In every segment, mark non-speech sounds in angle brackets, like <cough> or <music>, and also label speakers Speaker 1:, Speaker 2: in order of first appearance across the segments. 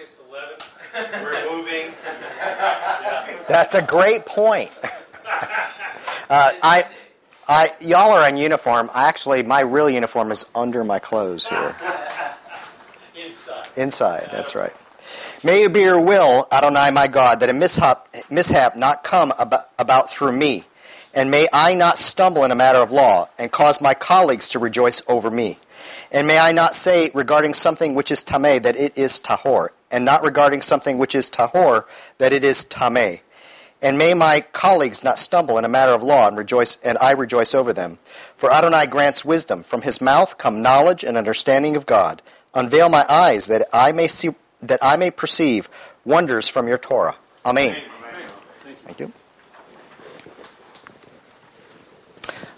Speaker 1: August 11th. <laughs> We're moving. Yeah.
Speaker 2: That's a great point. <laughs> Uh, I, I, y'all are in uniform. I actually, my real uniform is under my clothes here. <laughs>
Speaker 1: Inside.
Speaker 2: Inside, that's right. May it be your will, Adonai my God, that a mishap, mishap not come about, about through me, and may I not stumble in a matter of law, and cause my colleagues to rejoice over me. And may I not say regarding something which is tameh that it is tahor, and not regarding something which is tahor that it is tameh. And may my colleagues not stumble in a matter of law and rejoice and I rejoice over them. For Adonai grants wisdom. From his mouth come knowledge and understanding of God. Unveil my eyes that I may see that I may perceive wonders from your Torah. Amen. Thank you.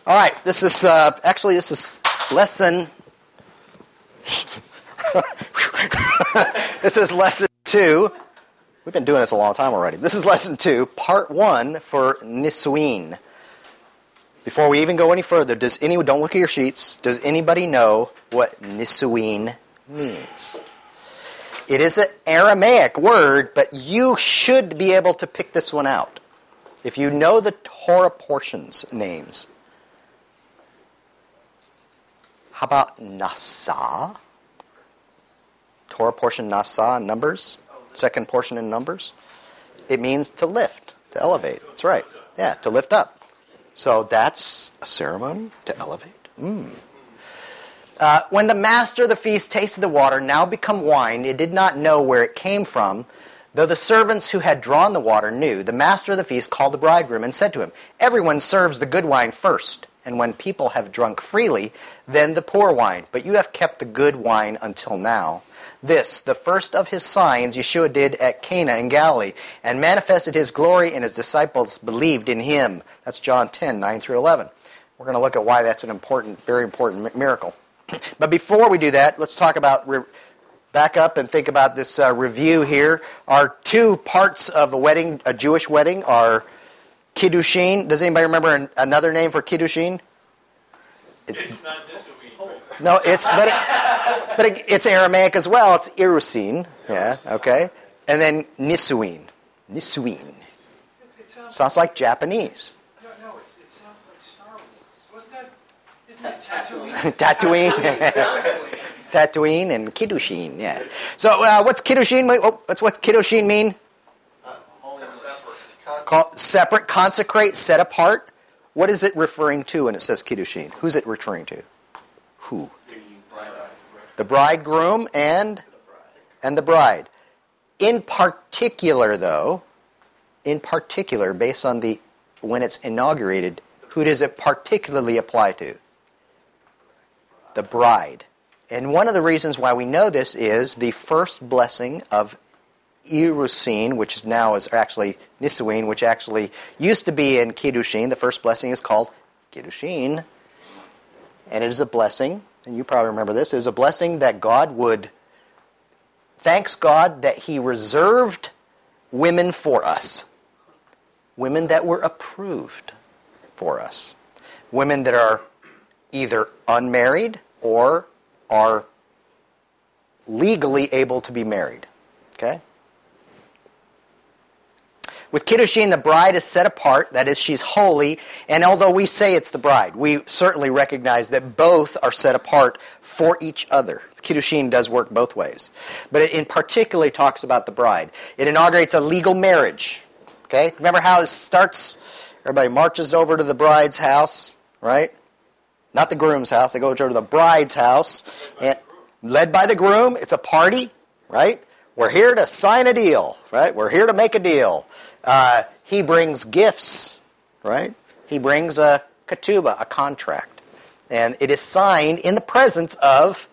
Speaker 2: All right, this is uh, actually this is lesson. <laughs> this is lesson two. We've been doing this a long time already. This is lesson two, part one for Nisuin. Before we even go any further, does anyone don't look at your sheets? Does anybody know what Nisuin means? It is an Aramaic word, but you should be able to pick this one out. If you know the Torah portions names. How about Nasa? Torah portion Nasa Numbers? Second portion in Numbers? It means to lift, to elevate. That's right. Yeah, to lift up. So that's a ceremony to elevate. Mm. Uh, when the master of the feast tasted the water, now become wine, it did not know where it came from, though the servants who had drawn the water knew. The master of the feast called the bridegroom and said to him, Everyone serves the good wine first, and when people have drunk freely, then the poor wine. But you have kept the good wine until now. This, the first of his signs, Yeshua did at Cana in Galilee, and manifested his glory, and his disciples believed in him. That's John 10, 9 through 11. We're going to look at why that's an important, very important miracle. <clears throat> But before we do that, let's talk about, re- back up and think about this uh, review here. Our two parts of a wedding, a Jewish wedding, are Kiddushin. Does anybody remember an, another name for Kiddushin?
Speaker 1: It's not Nisuin.
Speaker 2: No, it's but it, but it, it's Aramaic as well. It's Irusin, yeah, okay, and then Nisuin, Nisuin.
Speaker 3: It, it sounds,
Speaker 2: like Japanese.
Speaker 3: no, no, it, it sounds like Star Wars. Wasn't that, isn't it Tatooine?
Speaker 2: Tatooine, Tatooine, and Kiddushin, yeah. So uh, what's Kiddushin? Wait, oh, what's what's Kiddushin mean? Call, separate, consecrate, set apart. What is it referring to when it says Kiddushin? Who's it referring to? Who? The bridegroom and and the bride. In particular, though, in particular, based on the when it's inaugurated, who does it particularly apply to? The bride. And one of the reasons why we know this is the first blessing of Irusin, which is now is actually Nisuin, which actually used to be in Kiddushin. The first blessing is called Kiddushin. And it is a blessing, and you probably remember this, it is a blessing that God would, thanks God that He reserved women for us. Women that were approved for us. Women that are either unmarried or are legally able to be married. Okay? With Kiddushin, the bride is set apart, that is, she's holy, and although we say it's the bride, we certainly recognize that both are set apart for each other. Kiddushin does work both ways. But it in particular talks about the bride. It inaugurates a legal marriage. Okay? Remember how it starts? Everybody marches over to the bride's house, right? Not the groom's house. They go over to the bride's house, and led by the groom. It's a party, right? We're here to sign a deal, right? We're here to make a deal. Uh, he brings gifts, right? He brings a ketubah, a contract. And it is signed in the presence of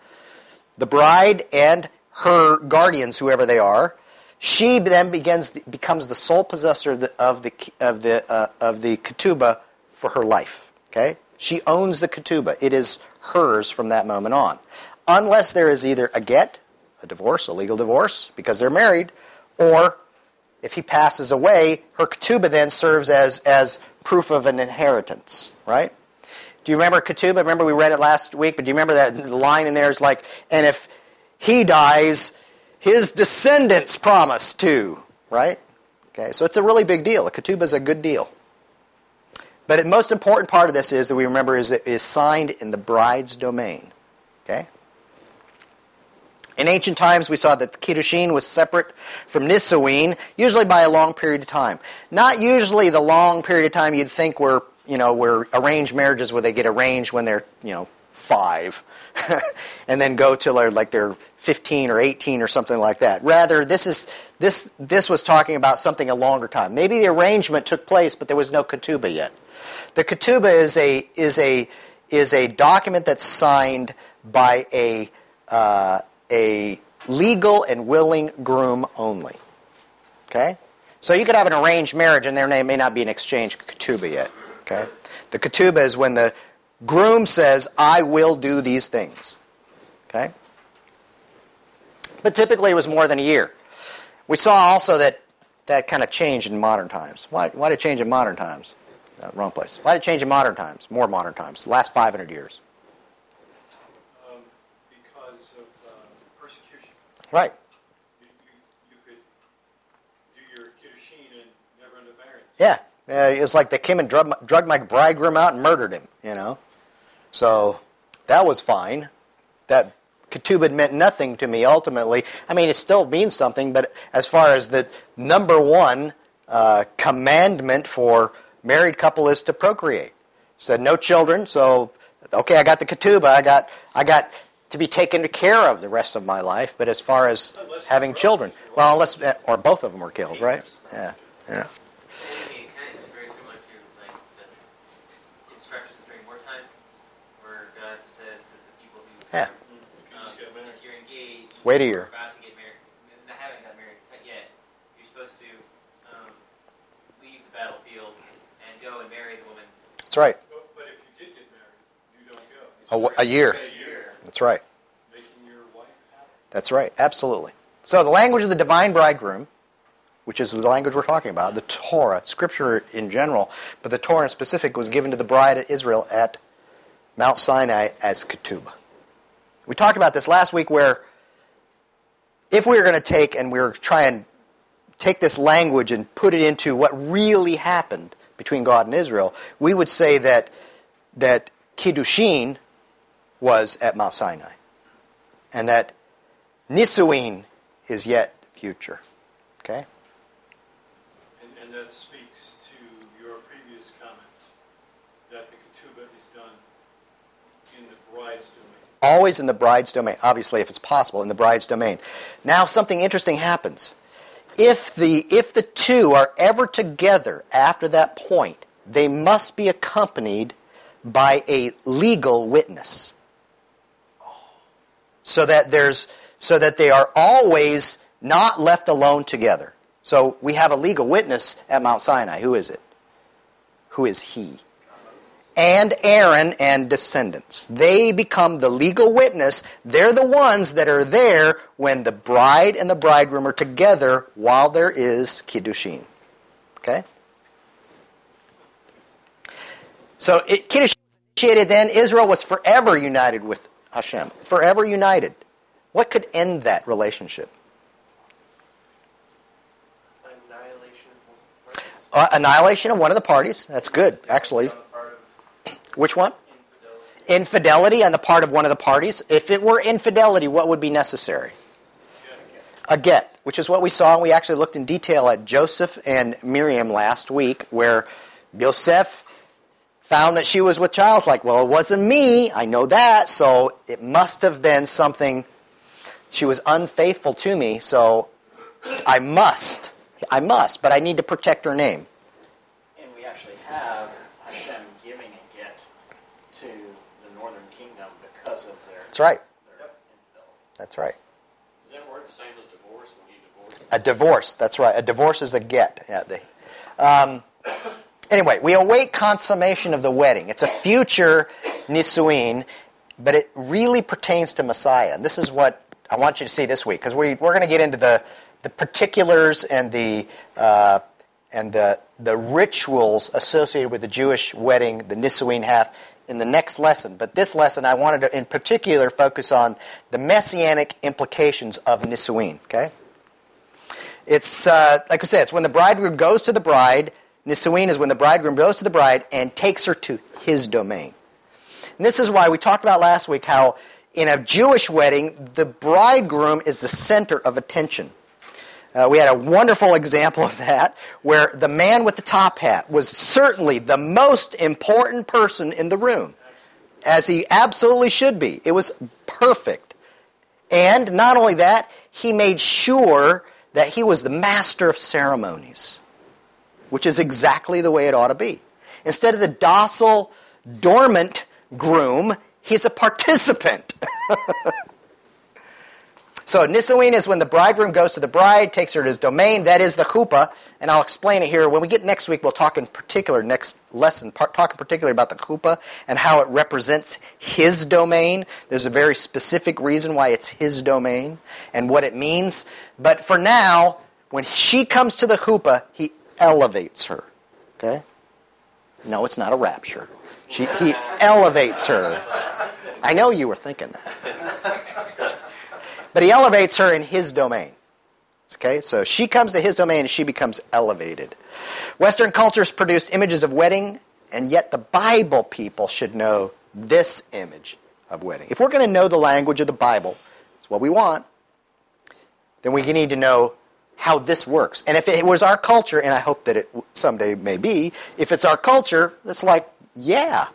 Speaker 2: the bride and her guardians, whoever they are. She then begins, becomes the sole possessor of the, of the, of the, uh, of the ketubah for her life. Okay? She owns the ketubah. It is hers from that moment on. Unless there is either a get, a divorce, a legal divorce, because they're married, or if he passes away, her ketubah then serves as, as proof of an inheritance, right? Do you remember ketubah? Remember we read it last week, but do you remember that line in there is like, and if he dies, his descendants promise to, right? Okay, so it's a really big deal. A ketubah is a good deal. But the most important part of this is that we remember is it is signed in the bride's domain. Okay? In ancient times, we saw that the Kiddushin was separate from Nisuin, usually by a long period of time. Not usually the long period of time you'd think were, you know, were arranged marriages where they get arranged when they're, you know, five, <laughs> and then go till they're like they're 15 or 18 or something like that. Rather, this is this this was talking about something a longer time. Maybe the arrangement took place, but there was no ketubah yet. The ketubah is a is a is a document that's signed by a uh, a legal and willing groom only. Okay, so you could have an arranged marriage, and there may not be an exchange ketubah yet. Okay, the ketubah is when the groom says, "I will do these things." Okay, but typically it was more than a year. We saw also that that kind of changed in modern times. Why, why did it change in modern times? Uh, wrong place. Why did it change in modern times? More modern times. Last 500 years.
Speaker 3: Um, because of uh, persecution.
Speaker 2: Right.
Speaker 3: You, you, you could do your kiddushin and never end up married.
Speaker 2: Yeah. Uh, it's like they came and drug, drug my bridegroom out and murdered him, you know. So that was fine. That ketubah meant nothing to me ultimately. I mean, it still means something, but as far as the number one uh, commandment for married couple is to procreate. Said no children, so okay, I got the ketubah, I got I got to be taken care of the rest of my life. But as far as having children, well, unless or both of them were killed, right? Yeah, yeah.
Speaker 4: I mean, it kind of is very similar to like instructions during wartime, where God says that the people who
Speaker 2: Yeah.
Speaker 4: Um,
Speaker 3: just get married.
Speaker 4: if you're engaged,
Speaker 2: Wait a year.
Speaker 4: about to get married, and haven't got married yet, you're supposed to um, leave the battlefield and go and marry the woman.
Speaker 2: That's right.
Speaker 3: But, but if you did get married, you don't go.
Speaker 2: A, a year. That's right.
Speaker 3: making your wife happy.
Speaker 2: That's right. Absolutely. So the language of the divine bridegroom, which is the language we're talking about, the Torah, Scripture in general, but the Torah in specific, was given to the bride of Israel at Mount Sinai as ketubah. We talked about this last week, where if we were going to take and we were trying take this language and put it into what really happened between God and Israel, we would say that that kiddushin was at Mount Sinai, and that Nisuin is yet future. Okay?
Speaker 3: And, and that speaks to your previous comment that the ketubah is done in the bride's domain.
Speaker 2: Always in the bride's domain. Obviously, if it's possible, in the bride's domain. Now, something interesting happens. If the, if the two are ever together after that point, they must be accompanied by a legal witness. So that there's so that they are always not left alone together. So we have a legal witness at Mount Sinai. Who is it? Who is he? and Aaron and descendants. They become the legal witness. They're the ones that are there when the bride and the bridegroom are together while there is Kiddushin. Okay? So it, Kiddushin initiated then, Israel was forever united with Hashem. Forever united. What could end that relationship?
Speaker 5: Annihilation of one
Speaker 2: Uh, annihilation of one of the parties. That's good, actually.
Speaker 5: the of
Speaker 2: Which one?
Speaker 5: infidelity.
Speaker 2: infidelity on the part of one of the parties. If it were infidelity, what would be necessary? A get, which is what we saw, and we actually looked in detail at Joseph and Miriam last week, where Joseph found that she was with child. It's like, well, it wasn't me. I know that, so it must have been something. She was unfaithful to me, so I must. I must, but I need to protect her name.
Speaker 6: And we actually have Hashem giving a get to the northern kingdom because of their,
Speaker 2: That's right.
Speaker 6: their infidelity.
Speaker 2: That's right.
Speaker 5: Is that word the same as divorce when you divorce?
Speaker 2: A divorce. That's right. A divorce is a get. Yeah. They, um, anyway, we await consummation of the wedding. It's a future nisuin, but it really pertains to Messiah. And this is what I want you to see this week, because we, we're going to get into the, the particulars and the uh, and the the rituals associated with the Jewish wedding, the nisuin half, in the next lesson. But this lesson, I wanted to, in particular, focus on the messianic implications of Nisuin. Okay? It's, uh, like I said, it's when the bridegroom goes to the bride. Nisuin is when the bridegroom goes to the bride and takes her to his domain. And this is why we talked about last week how in a Jewish wedding, the bridegroom is the center of attention. Uh, we had a wonderful <laughs> example of that where the man with the top hat was certainly the most important person in the room, as he absolutely should be. It was perfect. And not only that, he made sure that he was the master of ceremonies, which is exactly the way it ought to be. Instead of the docile, dormant groom, he's a participant. <laughs> so Nisuin is when the bridegroom goes to the bride, takes her to his domain. That is the chuppah, and I'll explain it here. When we get next week, we'll talk in particular, next lesson, par- talk in particular about the chuppah and how it represents his domain. There's a very specific reason why it's his domain and what it means. But for now, when she comes to the chuppah, he elevates her. Okay? No, it's not a rapture. She, he elevates her. I know you were thinking that. But he elevates her in his domain. Okay, so she comes to his domain and she becomes elevated. Western cultures produced images of wedding, and yet the Bible people should know this image of wedding. If we're going to know the language of the Bible, it's what we want, then we need to know how this works. And if it was our culture, and I hope that it someday may be, if it's our culture, it's like, yeah,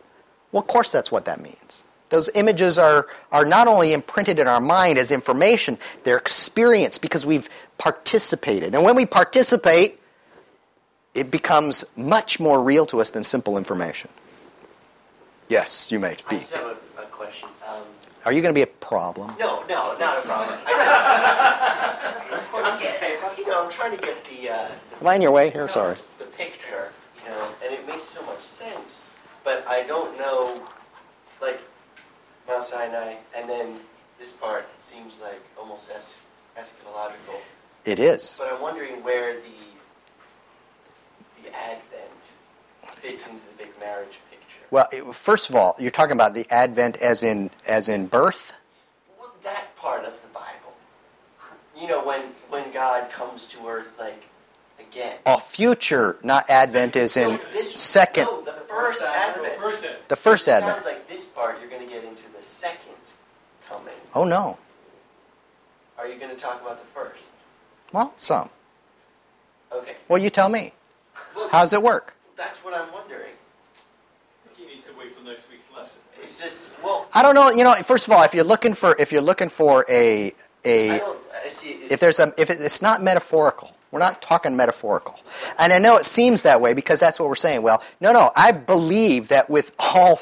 Speaker 2: well, of course that's what that means. Those images are, are not only imprinted in our mind as information, they're experienced because we've participated. And when we participate, it becomes much more real to us than simple information. Yes, you may
Speaker 5: I
Speaker 2: speak.
Speaker 5: just have a, a question. Um,
Speaker 2: Are you going to be a problem?
Speaker 5: no, no, not a problem. I just, <laughs> I'm, you know, I'm trying to get the, uh,
Speaker 2: Am I in your way here? Sorry.
Speaker 5: the picture, you know, and it makes so much sense, but I don't know, like Mount Sinai, and then this part seems like almost es- eschatological.
Speaker 2: It is.
Speaker 5: But I'm wondering where the the Advent fits into the big marriage picture.
Speaker 2: Well, it, first of all, you're talking about the Advent as in as in birth.
Speaker 5: Well, that part of. You know, when when God comes to earth, like again.
Speaker 2: Oh, future, not Advent, is in
Speaker 5: No, this,
Speaker 2: second.
Speaker 5: No, the first Advent.
Speaker 3: First.
Speaker 2: The first Advent.
Speaker 5: Sounds like this part you're going to get into the second coming.
Speaker 2: Oh no.
Speaker 5: Are you going to talk about the first?
Speaker 2: Well, some.
Speaker 5: Okay.
Speaker 2: Well, you tell me.
Speaker 5: Well,
Speaker 2: How does it work?
Speaker 5: That's what I'm wondering.
Speaker 3: I think he needs to wait till next week's lesson.
Speaker 5: It's just well,
Speaker 2: I don't know. You know, first of all, if you're looking for if you're looking for a
Speaker 5: I
Speaker 2: a.
Speaker 5: I see.
Speaker 2: If there's a if it, it's not metaphorical. We're not talking metaphorical. And I know it seems that way because that's what we're saying. Well, no, no. I believe that with all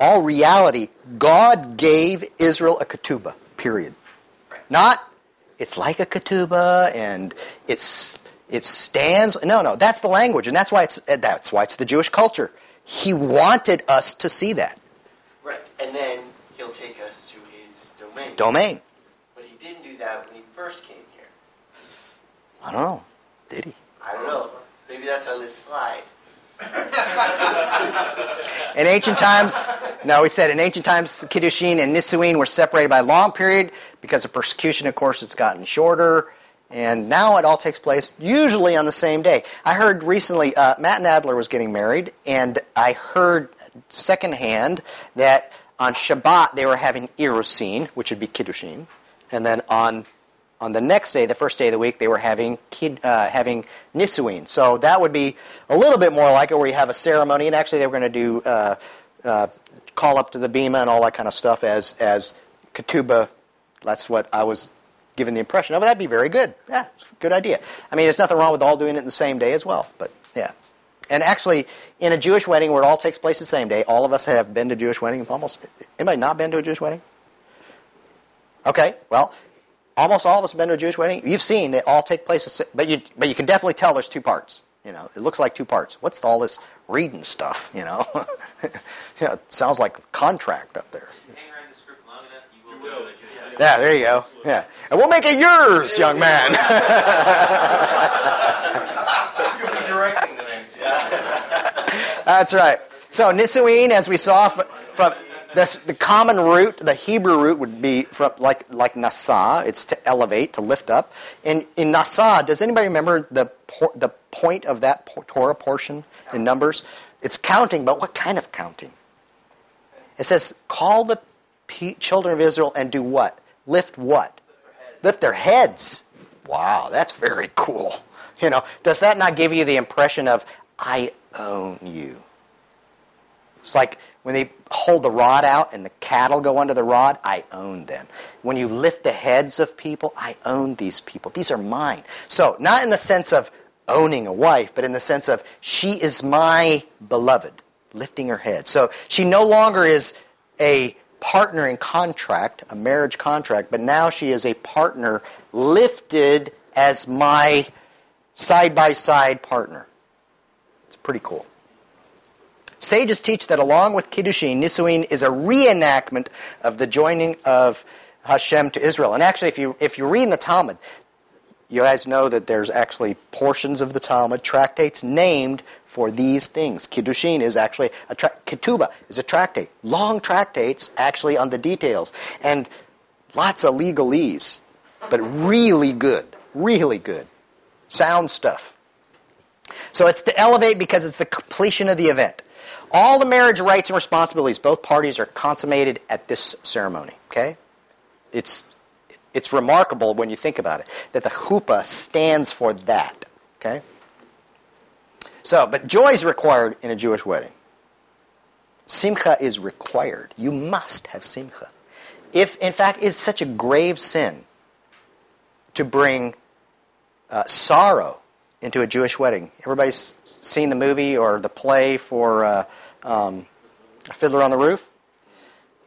Speaker 2: all reality, God gave Israel a ketubah. Period. Not it's like a ketubah and it's it stands. No, no. That's the language, and that's why it's that's why it's the Jewish culture. He wanted us to see that
Speaker 5: right, and then he'll take us to his domain.
Speaker 2: domain.
Speaker 5: But he didn't do that when he first came here.
Speaker 2: I don't know. Did he?
Speaker 5: I don't know. Maybe that's on this slide. <laughs>
Speaker 2: In ancient times, no, he said in ancient times, Kiddushin and Nisuin were separated by a long period because of persecution. Of course, it's gotten shorter, and now it all takes place usually on the same day. I heard recently uh, Matt Nadler was getting married, and I heard secondhand that on Shabbat they were having Irusin, which would be Kiddushin, and then on on the next day, the first day of the week, they were having kid, uh, having nisuin. So that would be a little bit more like it, where you have a ceremony, and actually they were going to do uh, uh, call up to the bema and all that kind of stuff as as ketubah. That's what I was given the impression of. That'd be very good. Yeah, good idea. I mean, there's nothing wrong with all doing it in the same day as well. But yeah, and actually, in a Jewish wedding where it all takes place the same day, all of us have been to Jewish weddings. Almost anybody not been to a Jewish wedding? Okay, well, almost all of us have been to a Jewish wedding. You've seen they all take place, but you but you can definitely tell there's two parts. You know, it looks like two parts. What's all this reading stuff? You know, <laughs> yeah, it sounds like a contract up there.
Speaker 4: Hang around the script long enough, you will.
Speaker 3: You will.
Speaker 4: know that you're-
Speaker 2: Yeah, there you go. Yeah, and we'll make it yours, young man. <laughs>
Speaker 1: You'll be directing the next.
Speaker 2: That's right. So Nisuin, as we saw from, from the common root, the Hebrew root would be from like like nasa. It's to elevate, to lift up. In in nasa, does anybody remember the por- the point of that Torah portion in Numbers? It's counting, but what kind of counting? It says, "Call the children of Israel and do what? Lift what? Lift their heads." Wow, that's very cool. You know, does that not give you the impression of I own you? It's like when they hold the rod out and the cattle go under the rod, I own them. When you lift the heads of people, I own these people. These are mine. So, not in the sense of owning a wife, but in the sense of she is my beloved, lifting her head. So, she no longer is a partner in contract, a marriage contract, but now she is a partner lifted as my side by side partner. It's pretty cool. Sages teach that along with Kiddushin, Nisuin is a reenactment of the joining of Hashem to Israel. And actually, if you, if you read in the Talmud, you guys know that there's actually portions of the Talmud, tractates named for these things. Kiddushin is actually a tra- Ketubah is a tractate. Long tractates actually on the details. And lots of legalese, but really good. Really good. Sound stuff. So it's to elevate because it's the completion of the event. All the marriage rights and responsibilities, both parties are consummated at this ceremony. Okay? It's it's remarkable when you think about it that the chuppah stands for that. Okay? So, but joy is required in a Jewish wedding. Simcha is required. You must have simcha. If, in fact, it's such a grave sin to bring uh, sorrow into a Jewish wedding. Everybody's seen the movie or the play for uh, um, Fiddler on the Roof?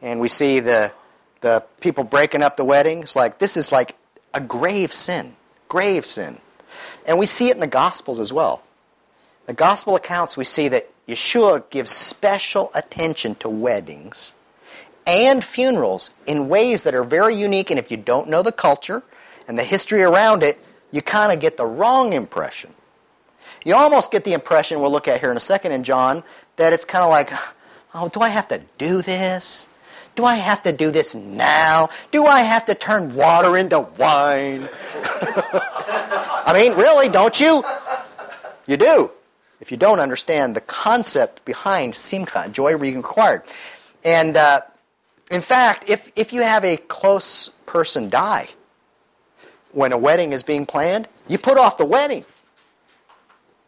Speaker 2: And we see the, the people breaking up the wedding. It's like, this is like a grave sin. Grave sin. And we see it in the Gospels as well. The Gospel accounts, we see that Yeshua gives special attention to weddings and funerals in ways that are very unique. And if you don't know the culture and the history around it, you kind of get the wrong impression. You almost get the impression, we'll look at here in a second in John, that it's kind of like, oh, do I have to do this? Do I have to do this now? Do I have to turn water into wine? <laughs> I mean, really, don't you? You do. If you don't understand the concept behind simcha, joy required. And uh, in fact, if, if you have a close person die when a wedding is being planned, you put off the wedding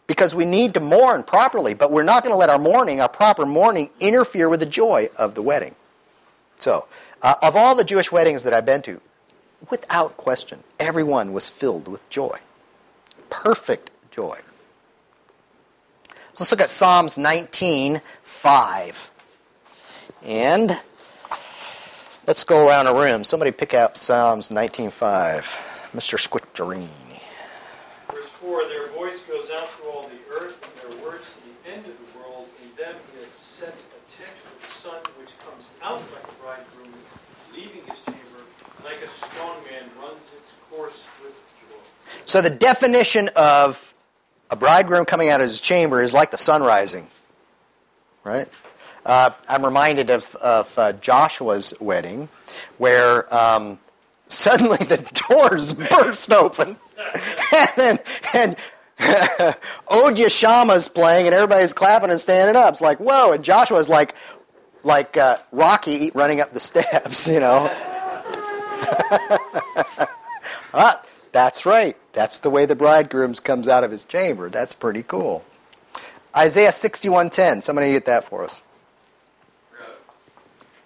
Speaker 2: because we need to mourn properly, but we're not going to let our mourning, our proper mourning, interfere with the joy of the wedding. So, uh, of all the Jewish weddings that I've been to, without question, everyone was filled with joy. Perfect joy. Let's look at Psalms 19, 5. And let's go around the room. Somebody pick out Psalms 19, 5. Mr. Squitcherini.
Speaker 3: Verse 4 Their voice goes out through all the earth, and their words to the end of the world. In them he has set a tent for the sun, which comes out like a bridegroom, leaving his chamber, like a strong man runs its course with joy.
Speaker 2: So the definition of a bridegroom coming out of his chamber is like the sun rising, right? Uh, I'm reminded of, of uh, Joshua's wedding, where um, suddenly the <laughs> doors burst open, and then and <laughs> Od Yishama's playing, and everybody's clapping and standing up. It's like whoa! And Joshua's like like uh, Rocky running up the <laughs> steps, you know. ah, that's right. That's the way the bridegroom comes out of his chamber. That's pretty cool. Isaiah 61:10. Somebody get that for us.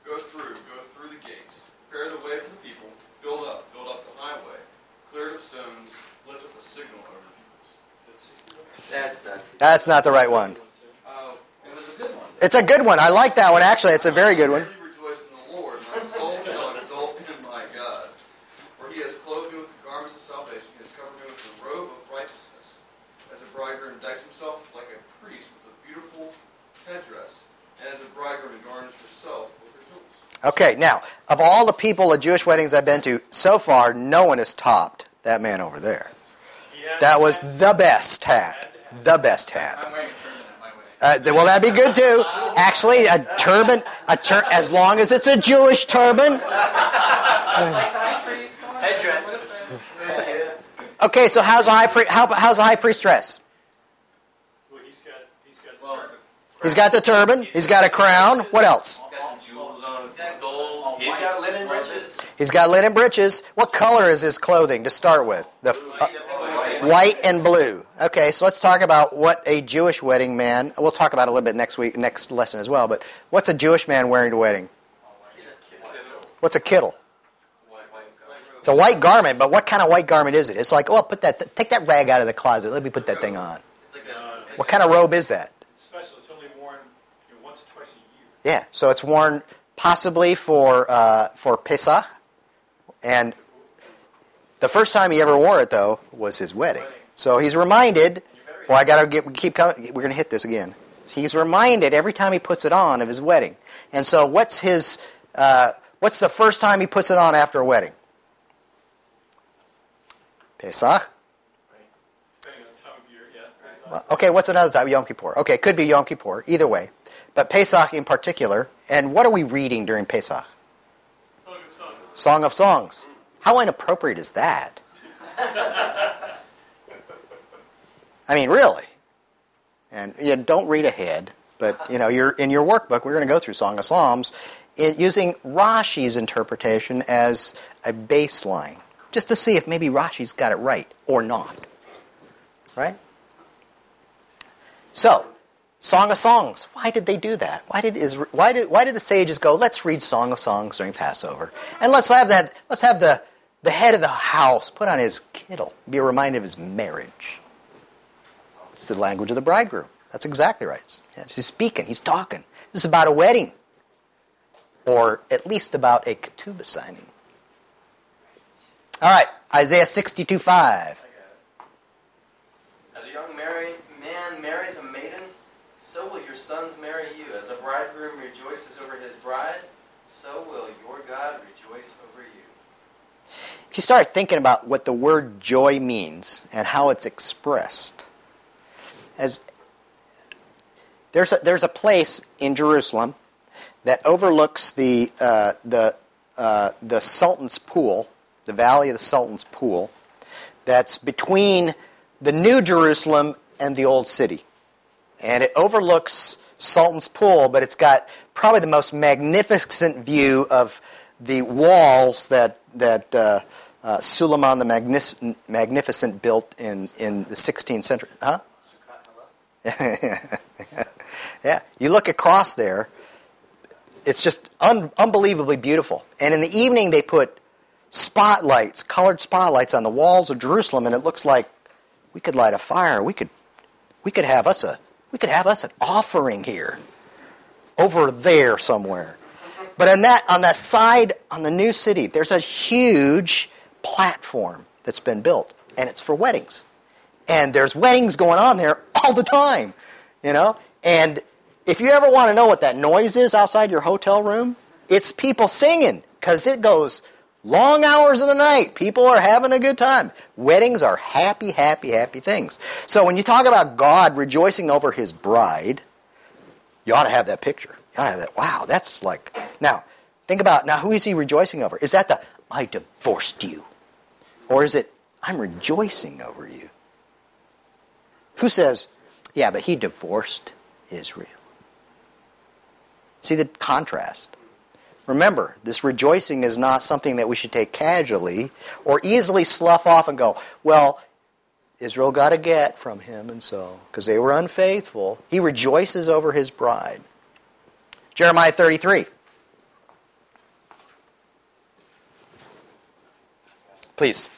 Speaker 7: Go through, go through the gates, prepare the way for the people, build up, build up the highway, clear it of stones, lift up a signal over peoples.
Speaker 4: That's not.
Speaker 2: That's not the right one.
Speaker 7: Oh,
Speaker 6: It a good one.
Speaker 2: It's a good one. I like that one actually. It's a very good one.
Speaker 7: Greatly rejoice in the Lord, my soul shall exult in my God. For he has clothed me with the garments of salvation, he has covered me with the robe of righteousness. As a bridegroom decks himself like a priest with a beautiful headdress, and as a bridegroom adorns herself with her jewels.
Speaker 2: Okay, now, of all the people at Jewish weddings I've been to, so far, no one has topped that man over there. That was the best hat. The best hat.
Speaker 6: I'm wearing a turban at my wedding.
Speaker 2: Uh, well, that'd be good too. Actually, a turban, a tur- as long as it's a Jewish turban. Okay, so how's a high pri- how, how's a high priest dress?
Speaker 3: Well, he's got, he's got the turban.
Speaker 2: He's got the turban. He's got a crown. What else?
Speaker 4: Got
Speaker 6: linen breeches.
Speaker 2: He's got linen breeches. What color is his clothing to start with? The uh, white and blue. Okay, so let's talk about what a Jewish wedding man. We'll talk about it a little bit next week, next lesson as well. But what's a Jewish man wearing to wedding? What's a kittel? It's a white garment, but what kind of white garment is it? It's like, oh, put that, take that rag out of the closet. Let me put that thing on.
Speaker 4: It's like a,
Speaker 2: What kind of robe is that?
Speaker 3: Special, it's only worn once or twice a year.
Speaker 2: Yeah, so it's worn possibly for uh, for Pesach, and the first time he ever wore it though was his wedding. So he's reminded. Well, I gotta get keep coming. We're gonna hit this again. He's reminded every time he puts it on of his wedding. And so, what's his? Uh, what's the first time he puts it on after a wedding? Pesach.
Speaker 3: Depending on the time of year, yeah.
Speaker 2: Well, Okay, what's another time? Yom Kippur. Okay, could be Yom Kippur. Either way, but Pesach in particular. And what are we reading during Pesach?
Speaker 3: Song of Songs.
Speaker 2: Song of Songs. How inappropriate is that? <laughs> I mean, really. And you don't read ahead, but you know, you're in your workbook. We're going to go through Song of Psalms it, using Rashi's interpretation as a baseline, just to see if maybe Rashi's got it right or not. Right. So, Song of Songs. Why did they do that? Why did, Israel, why did, why did the sages go, let's read Song of Songs during Passover? And let's have, that, let's have the, the head of the house put on his kittel, be reminded of his marriage. It's the language of the bridegroom. That's exactly right. Yes, he's speaking, he's talking. This is about a wedding, or at least about a ketubah signing. All right, Isaiah
Speaker 5: 62 5. Sons marry you. As a bridegroom rejoices over his bride, so will your God rejoice over you.
Speaker 2: If you start thinking about what the word joy means and how it's expressed, as there's a, there's a place in Jerusalem that overlooks the uh, the uh, the Sultan's Pool, the Valley of the Sultan's Pool, that's between the New Jerusalem and the Old City, and it overlooks Sultan's Pool, but it's got probably the most magnificent view of the walls that that uh, uh, Suleiman the Magnific- Magnificent built in, in the 16th century. Huh? <laughs> yeah, you look across there, it's just un- unbelievably beautiful. And in the evening, they put spotlights, colored spotlights on the walls of Jerusalem, and it looks like we could light a fire. We could, we could have us a, we could have us an offering here, over there somewhere. But on that, on that side, on the new city, there's a huge platform that's been built, and it's for weddings. And there's weddings going on there all the time, you know. And if you ever want to know what that noise is outside your hotel room, it's people singing because it goes long hours of the night. People are having a good time. Weddings are happy, happy, happy things. So when you talk about God rejoicing over His bride, you ought to have that picture. You ought to have that. Wow, that's like. Now, think about now. Who is He rejoicing over? Is that the I divorced you, or is it I'm rejoicing over you? Who says, yeah, but he divorced Israel? See the contrast. Remember, this rejoicing is not something that we should take casually or easily slough off and go, well, Israel got a get from him, and so, because they were unfaithful. He rejoices over his bride. Jeremiah 33. Please.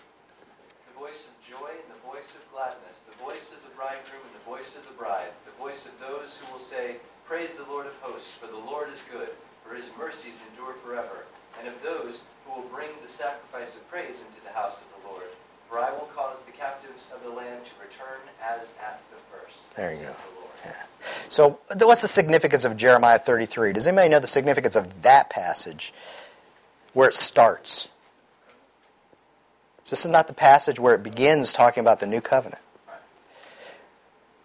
Speaker 8: The voice of joy and the voice of gladness, the voice of the bridegroom and the voice of the bride, the voice of those who will say, Praise the Lord of hosts, for the Lord is good, for his mercies endure forever, and of those who will bring the sacrifice of praise into the house of the Lord. For I will cause the captives of the land to return as at the first.
Speaker 2: There you go.
Speaker 8: the Lord.
Speaker 2: So, what's the significance of Jeremiah 33? Does anybody know the significance of that passage where it starts? This is not the passage where it begins talking about the new covenant.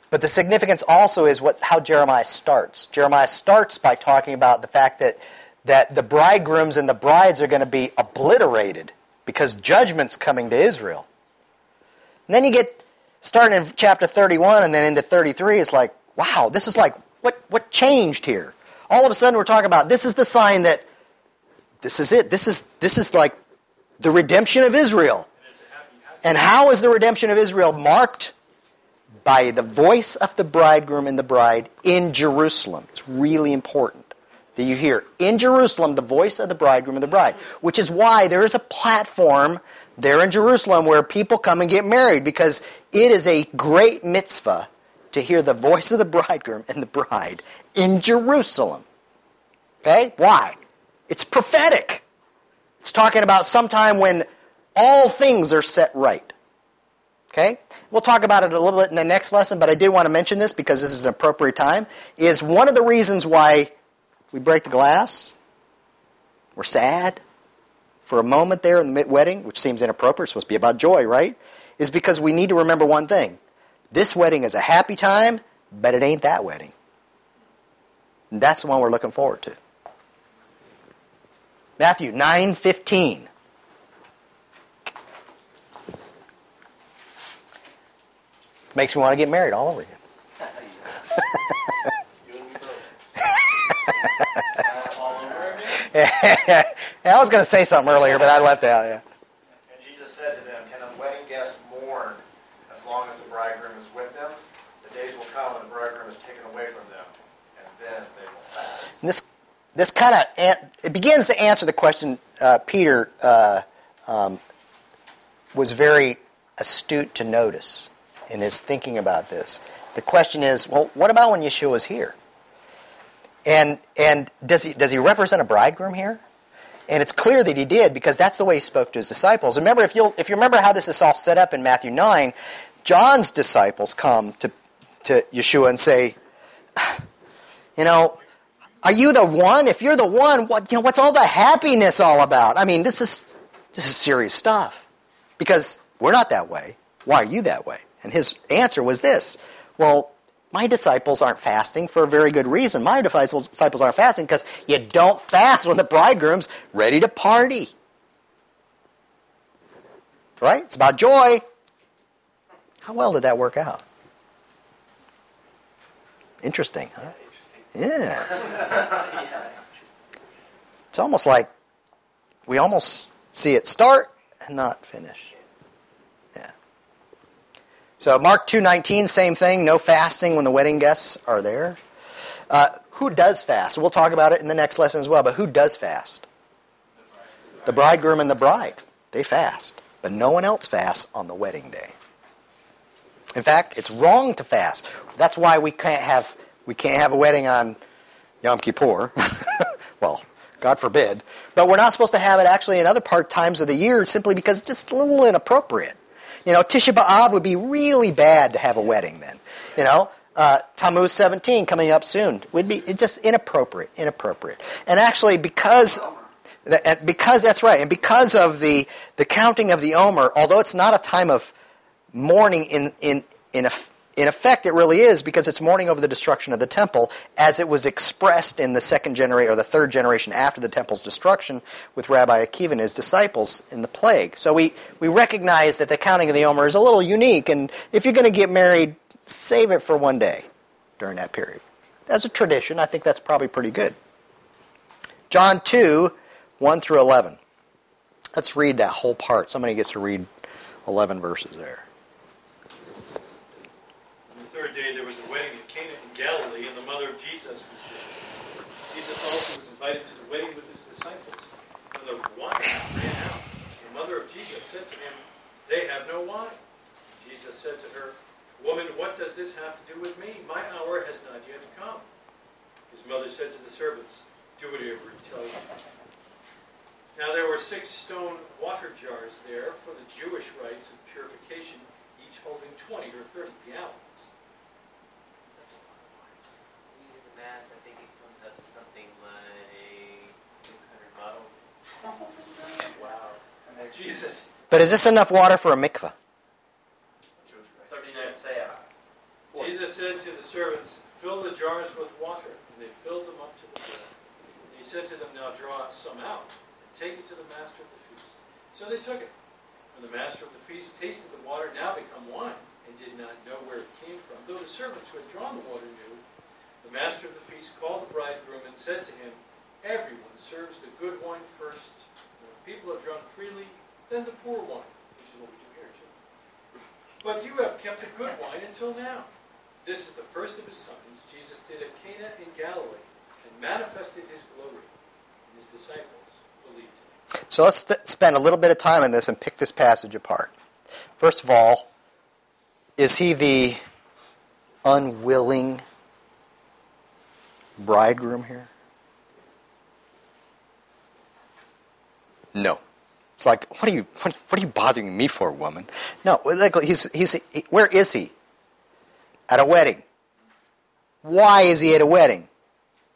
Speaker 2: But the significance also is what how Jeremiah starts. Jeremiah starts by talking about the fact that that the bridegrooms and the brides are going to be obliterated because judgment's coming to Israel. And then you get starting in chapter 31 and then into 33 it's like, wow, this is like what what changed here? All of a sudden we're talking about this is the sign that this is it. This is this is like the redemption of Israel. And how is the redemption of Israel marked? By the voice of the bridegroom and the bride in Jerusalem. It's really important that you hear in Jerusalem the voice of the bridegroom and the bride, which is why there is a platform there in Jerusalem where people come and get married because it is a great mitzvah to hear the voice of the bridegroom and the bride in Jerusalem. Okay? Why? It's prophetic. It's talking about sometime when all things are set right. Okay? We'll talk about it a little bit in the next lesson, but I did want to mention this because this is an appropriate time. Is one of the reasons why we break the glass, we're sad for a moment there in the wedding, which seems inappropriate, it's supposed to be about joy, right? Is because we need to remember one thing. This wedding is a happy time, but it ain't that wedding. And that's the one we're looking forward to. Matthew 9:15. Makes me want to get married all over again.
Speaker 6: You and me both. All over again?
Speaker 2: I was going to say something earlier, but I left out. Yeah.
Speaker 9: And Jesus said to them, Can a wedding guest mourn as long as the bridegroom is with them? The days will come when the bridegroom is taken away from them, and then they will fast.
Speaker 2: This this kind of it begins to answer the question uh, Peter uh, um, was very astute to notice in his thinking about this. The question is, well, what about when Yeshua is here? And and does he does he represent a bridegroom here? And it's clear that he did because that's the way he spoke to his disciples. Remember, if you if you remember how this is all set up in Matthew nine, John's disciples come to to Yeshua and say, <sighs> you know, are you the one? If you're the one, what you know, what's all the happiness all about? I mean, this is this is serious stuff. Because we're not that way. Why are you that way? And his answer was this. Well, my disciples aren't fasting for a very good reason. My disciples, aren't fasting because you don't fast when the bridegroom's ready to party. Right? It's about joy. How well did that work out? Interesting, huh? Yeah. <laughs> It's almost like we almost see it start and not finish. So Mark 2.19, same thing. No fasting when the wedding guests are there. Uh, who does fast? We'll talk about it in the next lesson as well, but who does fast? The bridegroom and the bride. They fast. But no one else fasts on the wedding day. In fact, it's wrong to fast. That's why we can't have we can't have a wedding on Yom Kippur. <laughs> well, God forbid. But we're not supposed to have it actually in other part times of the year simply because it's just a little inappropriate. You know, Tisha B'Av would be really bad to have a wedding then. You know, uh, Tammuz 17 coming up soon would be just inappropriate, inappropriate. And actually, because because that's right, and because of the the counting of the Omer, although it's not a time of mourning in in in a in effect, it really is because it's mourning over the destruction of the temple as it was expressed in the second generation or the third generation after the temple's destruction with Rabbi Akiva and his disciples in the plague. So we, we recognize that the counting of the Omer is a little unique, and if you're going to get married, save it for one day during that period. As a tradition, I think that's probably pretty good. John 2, 1 through 11. Let's read that whole part. Somebody gets to read 11 verses there.
Speaker 3: On the third day, there was a wedding at Cana in Galilee, and the mother of Jesus was there. Jesus also was invited to the wedding with his disciples. When the wine ran out, the mother of Jesus said to him, They have no wine. Jesus said to her, Woman, what does this have to do with me? My hour has not yet come. His mother said to the servants, Do whatever he tells you. Now there were six stone water jars there for the Jewish rites of purification, each holding 20 or 30 gallons.
Speaker 4: That's a lot of wine. We did the math, I think it comes out to something like 600 bottles.
Speaker 8: Wow.
Speaker 9: And then Jesus,
Speaker 2: But is this enough water for a mikvah?
Speaker 8: 39 seah.
Speaker 3: Jesus said to the servants, Fill the jars with water. And they filled them up to the brim. And he said to them, Now draw some out and take it to the master of the feast. So they took it. When the master of the feast tasted the water now become wine and did not know where it came from, though the servants who had drawn the water knew, the master of the feast called the bridegroom and said to him, Everyone serves the good wine first. When people have drunk freely, then the poor wine, which is what we do here too. But you have kept the good wine until now. This is the first of his signs Jesus did at Cana in Galilee and manifested his glory. And his disciples believed.
Speaker 2: So let's st- spend a little bit of time on this and pick this passage apart. First of all, is he the unwilling bridegroom here? No. It's like, what are you, what, what are you bothering me for, woman? No, like he's, he's, he, where is he? At a wedding. Why is he at a wedding?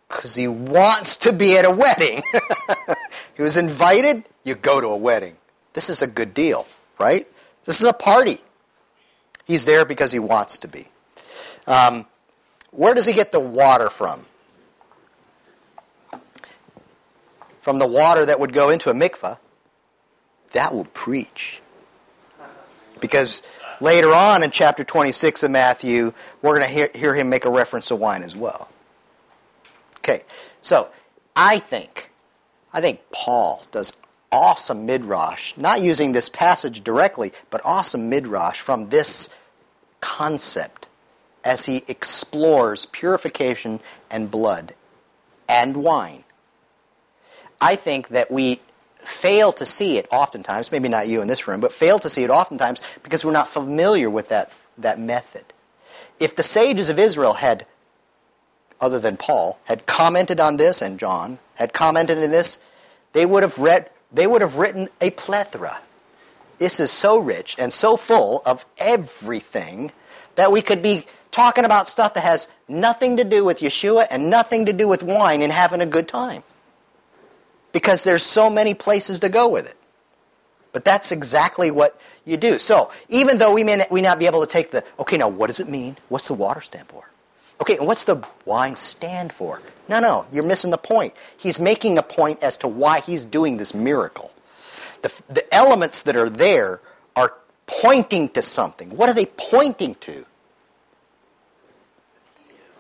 Speaker 2: Because he wants to be at a wedding. <laughs> he was invited, you go to a wedding. This is a good deal, right? This is a party. He's there because he wants to be. Um, where does he get the water from? From the water that would go into a mikvah. That will preach. Because later on in chapter 26 of Matthew, we're going to hear, hear him make a reference to wine as well. Okay, so I think, I think Paul does awesome midrash, not using this passage directly, but awesome midrash from this concept as he explores purification and blood and wine. I think that we fail to see it oftentimes, maybe not you in this room, but fail to see it oftentimes because we're not familiar with that, that method. If the sages of Israel had, other than Paul, had commented on this, and John had commented on this, they would have read, they would have written a plethora. This is so rich and so full of everything that we could be talking about stuff that has nothing to do with Yeshua and nothing to do with wine and having a good time because there's so many places to go with it. But that's exactly what you do. So even though we may not, we not be able to take the, okay, now what does it mean? What's the water stand for? Okay, and what's the wine stand for? No, no, you're missing the point. He's making a point as to why he's doing this miracle. The, the elements that are there are pointing to something. What are they pointing to?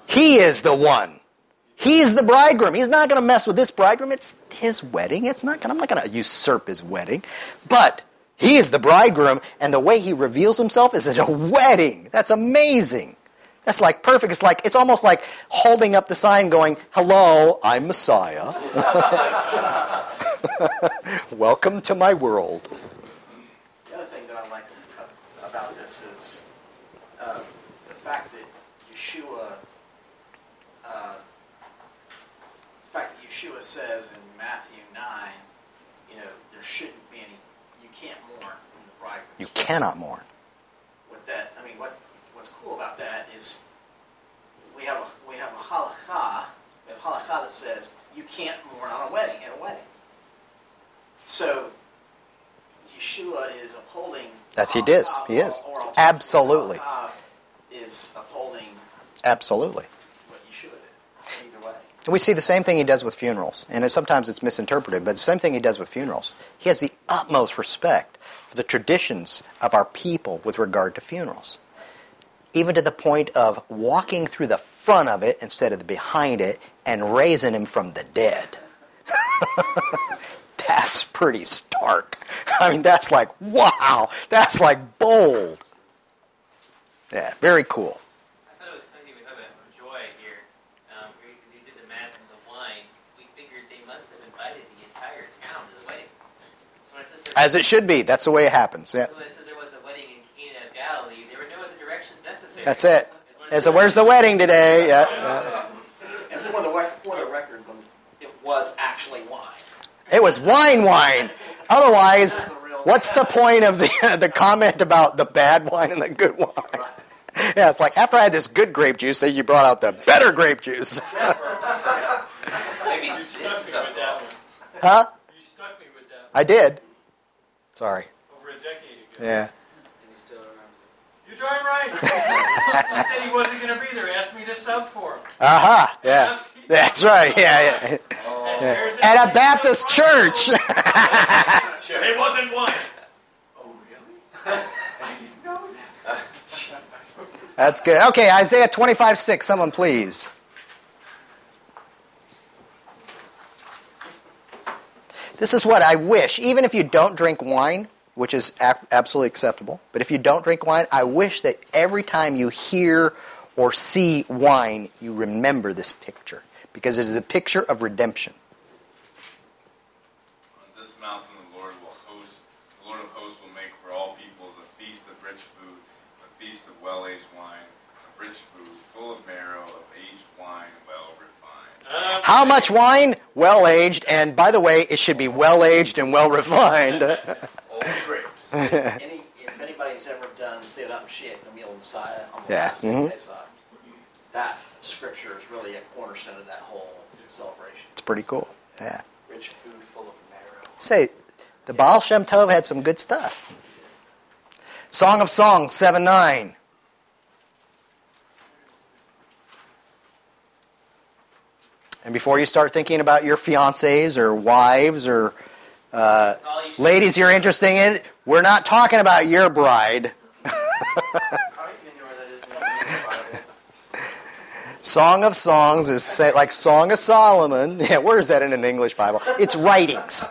Speaker 2: He is the one. He's the bridegroom. He's not going to mess with this bridegroom. It's his wedding. It's not. I'm not going to usurp his wedding. But he is the bridegroom, and the way he reveals himself is at a wedding. That's amazing. That's like perfect. It's like it's almost like holding up the sign, going, "Hello, I'm Messiah. <laughs> Welcome to my world."
Speaker 6: The other thing that I like a- about this is uh, the fact that Yeshua, uh, the fact that Yeshua says in Matthew nine, you know, there shouldn't be any, you can't mourn when the bridegroom.
Speaker 2: You cannot mourn.
Speaker 6: What that, I mean, what what's cool about that is we have a we have a halakha, we have halakha that says you can't mourn on a wedding at a wedding. So Yeshua is upholding.
Speaker 2: That's- he is. He is.
Speaker 6: or- or alternatively,
Speaker 2: Absolutely.
Speaker 6: is upholding
Speaker 2: Absolutely.
Speaker 6: Way.
Speaker 2: We see the same thing he does with funerals, and sometimes it's misinterpreted, but the same thing he does with funerals. He has the utmost respect for the traditions of our people with regard to funerals, even to the point of walking through the front of it instead of the behind it and raising him from the dead. <laughs> that's pretty stark. I mean, that's like, wow, that's like bold. Yeah, very cool.
Speaker 4: I thought it was funny we talk about joy here. Um, we, we did the math and the wine. We figured they must have invited the entire town to the wedding. So when it says there
Speaker 2: As it should be. That's the way it happens. Yeah.
Speaker 4: So when it said there was a wedding in Cana of Galilee, there were no other directions necessary.
Speaker 2: That's it.
Speaker 4: As long
Speaker 2: so where's the wedding today? Yeah.
Speaker 6: And for the for the record, when it was actually wine.
Speaker 2: It was wine wine. Otherwise, what's the point of the, <laughs> the comment about the bad wine and the good wine? Yeah, it's like after I had this good grape juice, then you brought out the better grape juice. <laughs>
Speaker 4: Maybe
Speaker 3: You
Speaker 4: this
Speaker 3: stuck
Speaker 4: is
Speaker 3: me
Speaker 4: a
Speaker 3: with that one.
Speaker 2: Huh?
Speaker 3: You stuck me with that
Speaker 2: I did. Sorry.
Speaker 3: over a decade ago.
Speaker 2: Yeah.
Speaker 4: And he still remembers
Speaker 3: You darn right. <laughs> he said he wasn't going to be there. Asked me to sub for him.
Speaker 2: Aha, yeah. <laughs> That's right, yeah, yeah.
Speaker 3: And
Speaker 2: yeah. At a Baptist
Speaker 3: up
Speaker 2: church. <laughs>
Speaker 3: front. It wasn't one. Oh, really? I didn't know that.
Speaker 2: That's good. Okay, Isaiah 25 6. Someone, please. This is what I wish, even if you don't drink wine, which is ab- absolutely acceptable, but if you don't drink wine, I wish that every time you hear or see wine, you remember this picture, because it is a picture of redemption.
Speaker 10: On this mountain the Lord will host, the Lord of hosts will make for all peoples a feast of rich food, a feast of well-aged wine, of rich food, full of marrow, of aged wine, well refined.
Speaker 3: Um,
Speaker 2: How much wine? Well aged, and by the way, it should be well aged and well refined.
Speaker 9: Old <laughs> grapes. <laughs>
Speaker 6: Any, if anybody's ever done Sit Up Shit, Camille Messiah on the
Speaker 2: Yeah,
Speaker 6: last
Speaker 2: mhm.
Speaker 6: day saw, that scripture is really a cornerstone of that whole celebration.
Speaker 2: It's pretty cool. Yeah.
Speaker 5: Rich food full of marrow.
Speaker 2: Say, the Baal Shem Tov had some good stuff. Song of Songs 7 9. And before you start thinking about your fiancés or wives or uh,
Speaker 4: you
Speaker 2: ladies you're interested in, we're not talking about your bride.
Speaker 5: I don't even know where that is in the Bible.
Speaker 2: Song of Songs is say, like Song of Solomon. <laughs> Yeah, where is that in an English Bible? It's writings.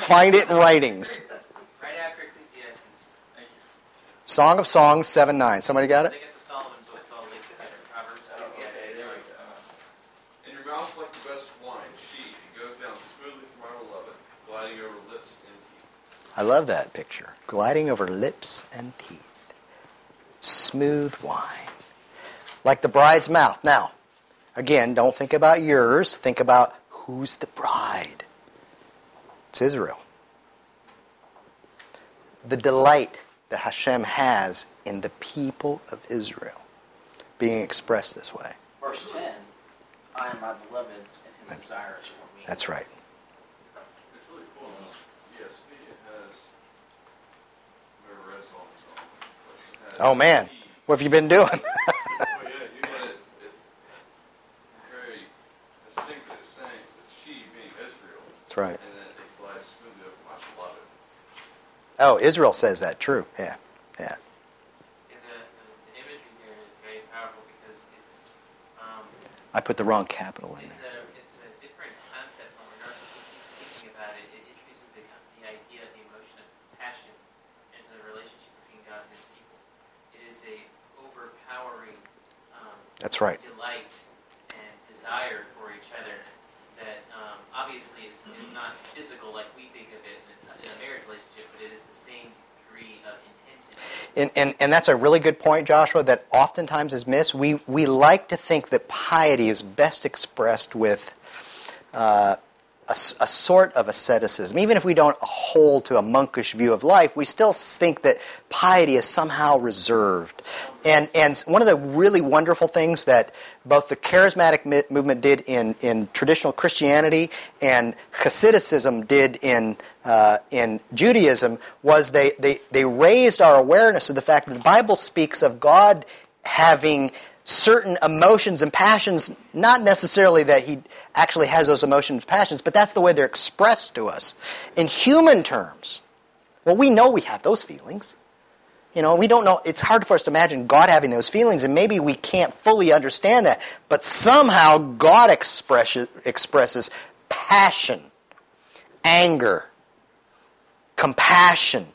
Speaker 2: Find it in writings.
Speaker 4: Right after Ecclesiastes.
Speaker 2: Song of Songs 7 9. Somebody got it?
Speaker 4: They get the Solomon book, so I'll link it there. Proverbs, Ecclesiastes.
Speaker 7: In your mouth like the best wine, she it goes down smoothly from our beloved, gliding over lips and teeth.
Speaker 2: I love that picture. Gliding over lips and teeth. Smooth wine. Like the bride's mouth. Now, again, don't think about yours. Think about who's the bride. It's Israel. The delight that Hashem has in the people of Israel being expressed this way.
Speaker 6: Verse 10, I am my beloved's and his desire is for me.
Speaker 2: That's right.
Speaker 7: It's really cool. in this ESV, it has, I've never read Song of Songs, but it has
Speaker 2: Oh, man. What have you been doing? <laughs> <laughs>
Speaker 7: Oh, yeah, you got it, it very distinctly saying that she being Israel,
Speaker 2: That's right.
Speaker 7: and then it glides smoothly over my beloved.
Speaker 2: Oh, Israel says that. True. Yeah. Yeah.
Speaker 4: And the, the, the imagery here is very powerful because it's um,
Speaker 2: I put the wrong capital in there.
Speaker 4: a it's a different concept when we're not thinking about it. It introduces the, the idea of the emotion of passion into the relationship between God and His people. It is a overpowering um,
Speaker 2: That's right.
Speaker 4: delight and desire for each other that um, obviously is, is not physical like we think of it in a, in a marriage relationship, but it is the same degree of intensity.
Speaker 2: And, and, and that's a really good point, Joshua, that oftentimes is missed. We, we like to think that piety is best expressed with uh, a, a sort of asceticism. Even if we don't hold to a monkish view of life, we still think that piety is somehow reserved. And, and one of the really wonderful things that both the charismatic mi- movement did in, in traditional Christianity and Hassidicism did in, uh, in Judaism was they, they, they raised our awareness of the fact that the Bible speaks of God having certain emotions and passions, not necessarily that he actually has those emotions and passions, but that's the way they're expressed to us. In human terms, well, we know we have those feelings. You know, we don't know, it's hard for us to imagine God having those feelings, and maybe we can't fully understand that, but somehow God expresses, expresses passion, anger, compassion.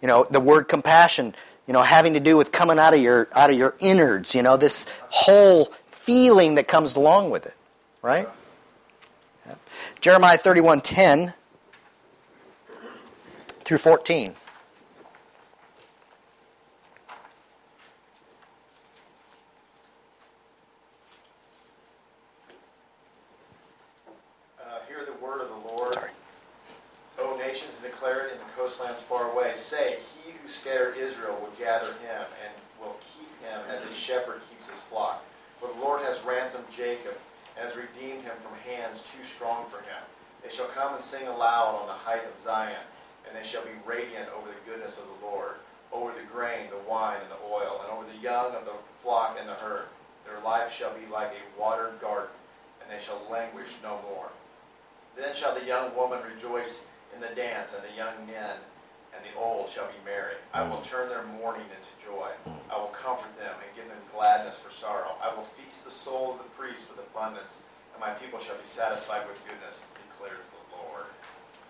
Speaker 2: You know, the word compassion, you know, having to do with coming out of your out of your innards, you know, this whole feeling that comes along with it. Right? Yeah. Jeremiah 31:10 through 14.
Speaker 9: Uh, hear the word of the Lord.
Speaker 2: Sorry.
Speaker 9: O nations, and declare it in the coastlands far away. Say, He who scattered Israel will gather him, and will keep him as a shepherd keeps his flock. For the Lord has ransomed Jacob, and has redeemed him from hands too strong for him. They shall come and sing aloud on the height of Zion, and they shall be radiant over the goodness of the Lord, over the grain, the wine and the oil, and over the young of the flock and the herd. Their life shall be like a watered garden, and they shall languish no more. Then shall the young woman rejoice in the dance, and the young men and the old shall be merry. I will turn their mourning into joy. I will comfort them and give them gladness for sorrow. I will feast the soul of the priest with abundance, and my people shall be satisfied with goodness, declares the Lord.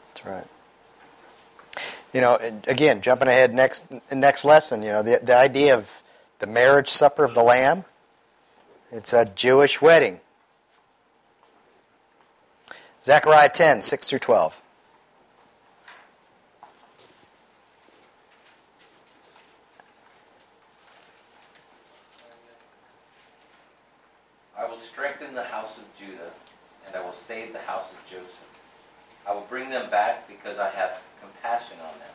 Speaker 2: That's right. You know, again, jumping ahead next next lesson. You know, the the idea of the marriage supper of the Lamb. It's a Jewish wedding. Zechariah 10, 6 through 12.
Speaker 11: I will strengthen the house of Judah, and I will save the house of Joseph. I will bring them back because I have compassion on them,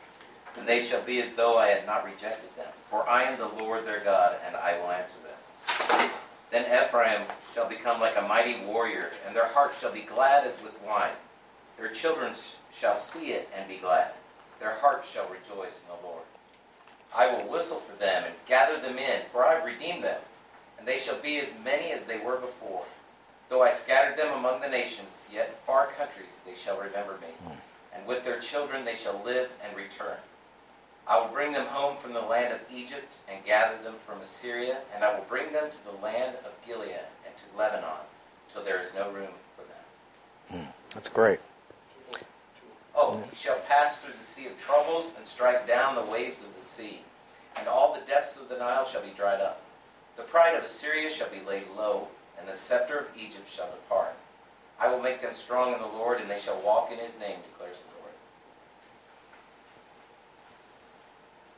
Speaker 11: and they shall be as though I had not rejected them. For I am the Lord their God, and I will answer them. Then Ephraim shall become like a mighty warrior, and their hearts shall be glad as with wine. Their children shall see it and be glad. Their hearts shall rejoice in the Lord. I will whistle for them and gather them in, for I have redeemed them and they shall be as many as they were before. Though I scattered them among the nations, yet in far countries they shall remember me, and with their children they shall live and return. I will bring them home from the land of Egypt and gather them from Assyria, and I will bring them to the land of Gilead and to Lebanon, till there is no room for them.
Speaker 2: Hmm, that's great.
Speaker 11: Oh, he shall pass through the sea of troubles and strike down the waves of the sea, and all the depths of the Nile shall be dried up. The pride of Assyria shall be laid low, and the scepter of Egypt shall depart. I will make them strong in the Lord, and they shall walk in his name, declares the Lord.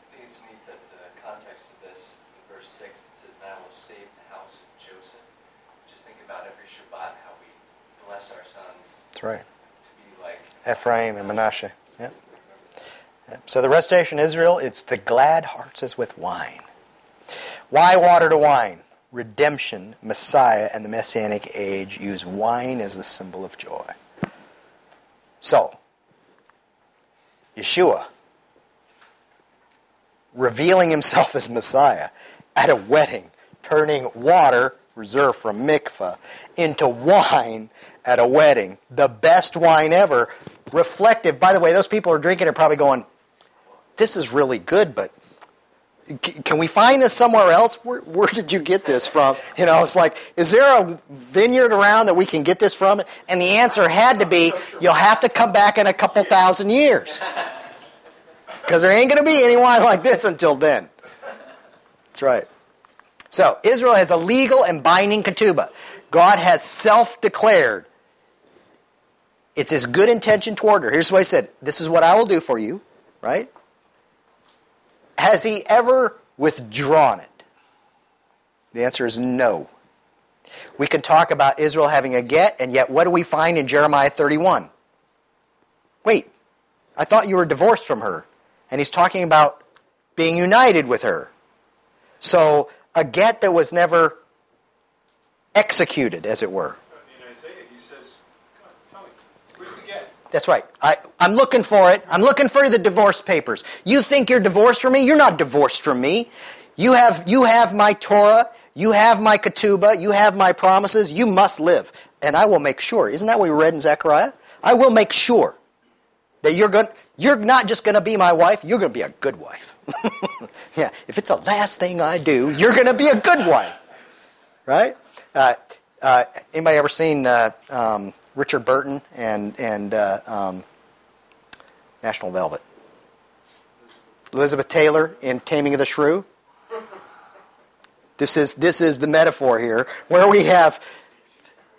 Speaker 8: I think it's neat that the context of this, in verse 6, it says, And I will save the house of Joseph. Just think about every Shabbat, how we bless our sons
Speaker 2: That's right.
Speaker 8: to be like
Speaker 2: Ephraim and Manasseh. Yep. Yep. So the restoration of Israel, it's the glad hearts as with wine. Why water to wine? Redemption, Messiah, and the Messianic age use wine as the symbol of joy. So, Yeshua, revealing himself as Messiah at a wedding, turning water reserved from mikvah into wine at a wedding, the best wine ever, reflective. By the way, those people are drinking it probably going, "This is really good, but can we find this somewhere else? Where, where did you get this from?" You know, it's like, is there a vineyard around that we can get this from? And the answer had to be, you'll have to come back in a couple thousand years. Because there ain't going to be any wine like this until then. That's right. So, Israel has a legal and binding ketubah. God has self declared. It's his good intention toward her. Here's what he said This is what I will do for you, right? Has he ever withdrawn it? The answer is no. We can talk about Israel having a get, and yet what do we find in Jeremiah 31? Wait, I thought you were divorced from her. And he's talking about being united with her. So, a get that was never executed, as it were.
Speaker 3: In Isaiah, he says, "Come, tell me, where's the get?
Speaker 2: That's right. I, I'm looking for it. I'm looking for the divorce papers. You think you're divorced from me? You're not divorced from me. You have, you have my Torah. You have my ketubah. You have my promises. You must live. And I will make sure. Isn't that what we read in Zechariah? I will make sure that you're going you're not just going to be my wife, you're going to be a good wife. <laughs> yeah, if it's the last thing I do, you're going to be a good wife. Right? Uh, uh, anybody ever seen uh, um, Richard Burton and and uh, um, National Velvet? Elizabeth Taylor in Taming of the Shrew. This is this is the metaphor here, where we have,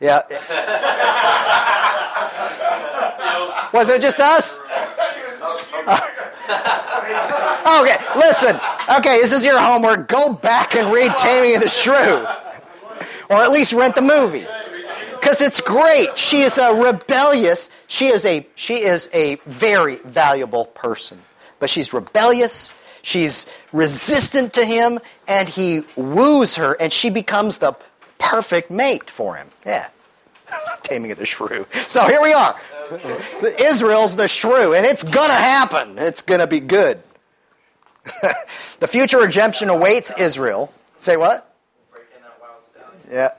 Speaker 2: yeah. Was it just us? <laughs> okay, listen. Okay, this is your homework. Go back and read Taming of the Shrew, or at least rent the movie, because it's great. She is a rebellious. She is a she is a very valuable person, but she's rebellious. She's resistant to him, and he woos her, and she becomes the perfect mate for him. Yeah. <laughs> Taming of the Shrew. So here we are. <laughs> Israel's the shrew, and it's gonna happen. It's gonna be good. <laughs> the future redemption awaits Israel. Say what?
Speaker 8: Breaking that wild stallion.
Speaker 2: Yeah.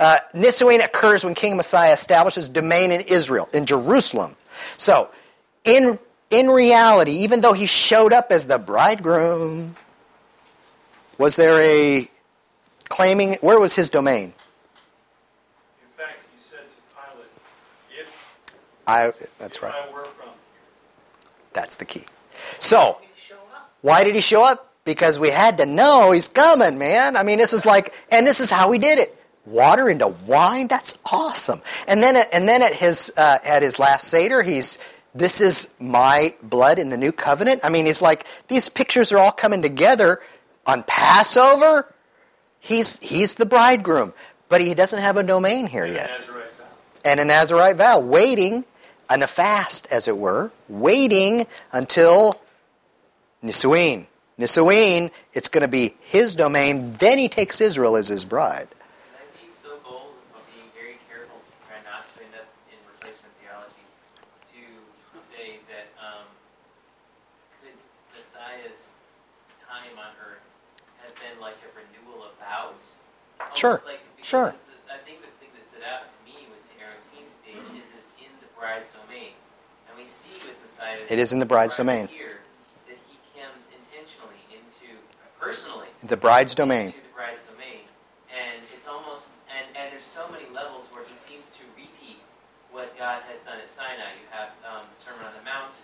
Speaker 2: Uh, Nisuin occurs when King Messiah establishes domain in Israel, in Jerusalem. So, in, in reality, even though he showed up as the bridegroom, was there a claiming, where was his domain?
Speaker 3: In fact, he said to Pilate, if,
Speaker 2: I, that's
Speaker 3: if
Speaker 2: right.
Speaker 3: I were from
Speaker 2: That's the key. So, why did he show up? Because we had to know he's coming, man. I mean, this is like, and this is how we did it. Water into wine. That's awesome. And then, and then at his uh, at his last seder, he's this is my blood in the new covenant. I mean, he's like these pictures are all coming together on Passover. He's he's the bridegroom, but he doesn't have a domain here
Speaker 3: the
Speaker 2: yet and a Nazarite vow, waiting on a fast, as it were, waiting until Nisuin. Nisuin, it's going to be his domain. Then he takes Israel as his bride.
Speaker 4: Can I be so bold of being very careful to try not to end up in replacement theology to say that um, could Messiah's time on earth have been like a renewal of vows? Almost
Speaker 2: Sure,
Speaker 4: Like,
Speaker 2: sure.
Speaker 4: the- I think the thing that stood out to me with the Erusin stage is that it's in the bride's domain. And we see with Messiah
Speaker 2: It is in the bride's domain.
Speaker 4: Here, that he comes intentionally into, personally,
Speaker 2: The bride's domain.
Speaker 4: to the bride's domain. And it's almost, and, and there's so many levels where he seems to repeat what God has done at Sinai. You have um, the Sermon on the Mount,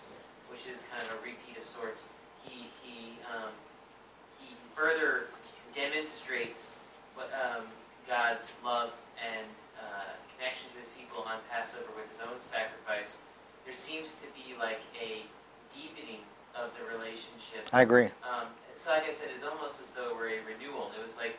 Speaker 4: which is kind of a repeat of sorts. He, he, um, he further demonstrates um, God's love and uh, connection to his people on Passover with his own sacrifice. There seems to be like a deepening of the relationship
Speaker 2: I agree.
Speaker 4: um, so, like I said, it's almost as though we're a renewal. It was like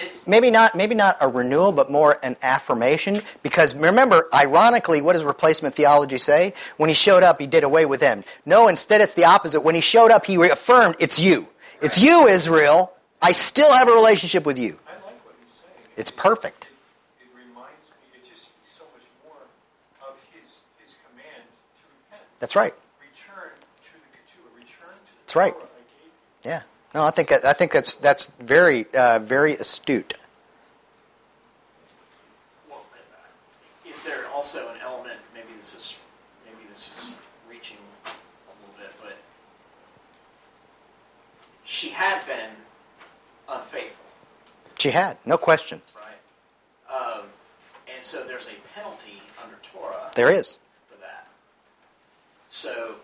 Speaker 4: this.
Speaker 2: Maybe not, maybe not a renewal, but more an affirmation. Because remember, ironically, what does replacement theology say? When he showed up, he did away with them. No, instead, it's the opposite. When he showed up, he reaffirmed, "It's you. It's you, Israel. I still have a relationship with you."
Speaker 3: I like what he's saying.
Speaker 2: It's perfect.
Speaker 3: It, reminds me, it just speaks so much more of his, his command to repent.
Speaker 2: That's right.
Speaker 3: Return to the ketubah, return to the
Speaker 2: That's right.
Speaker 3: I gave you.
Speaker 2: Yeah. No, I think I think that's that's very uh, very astute.
Speaker 6: Well, uh, is there also an element? Maybe this is maybe this is reaching a little bit, but she had been unfaithful,
Speaker 2: She had no question.
Speaker 6: right? Um, and so there's a penalty under Torah
Speaker 2: There is.
Speaker 6: for that. So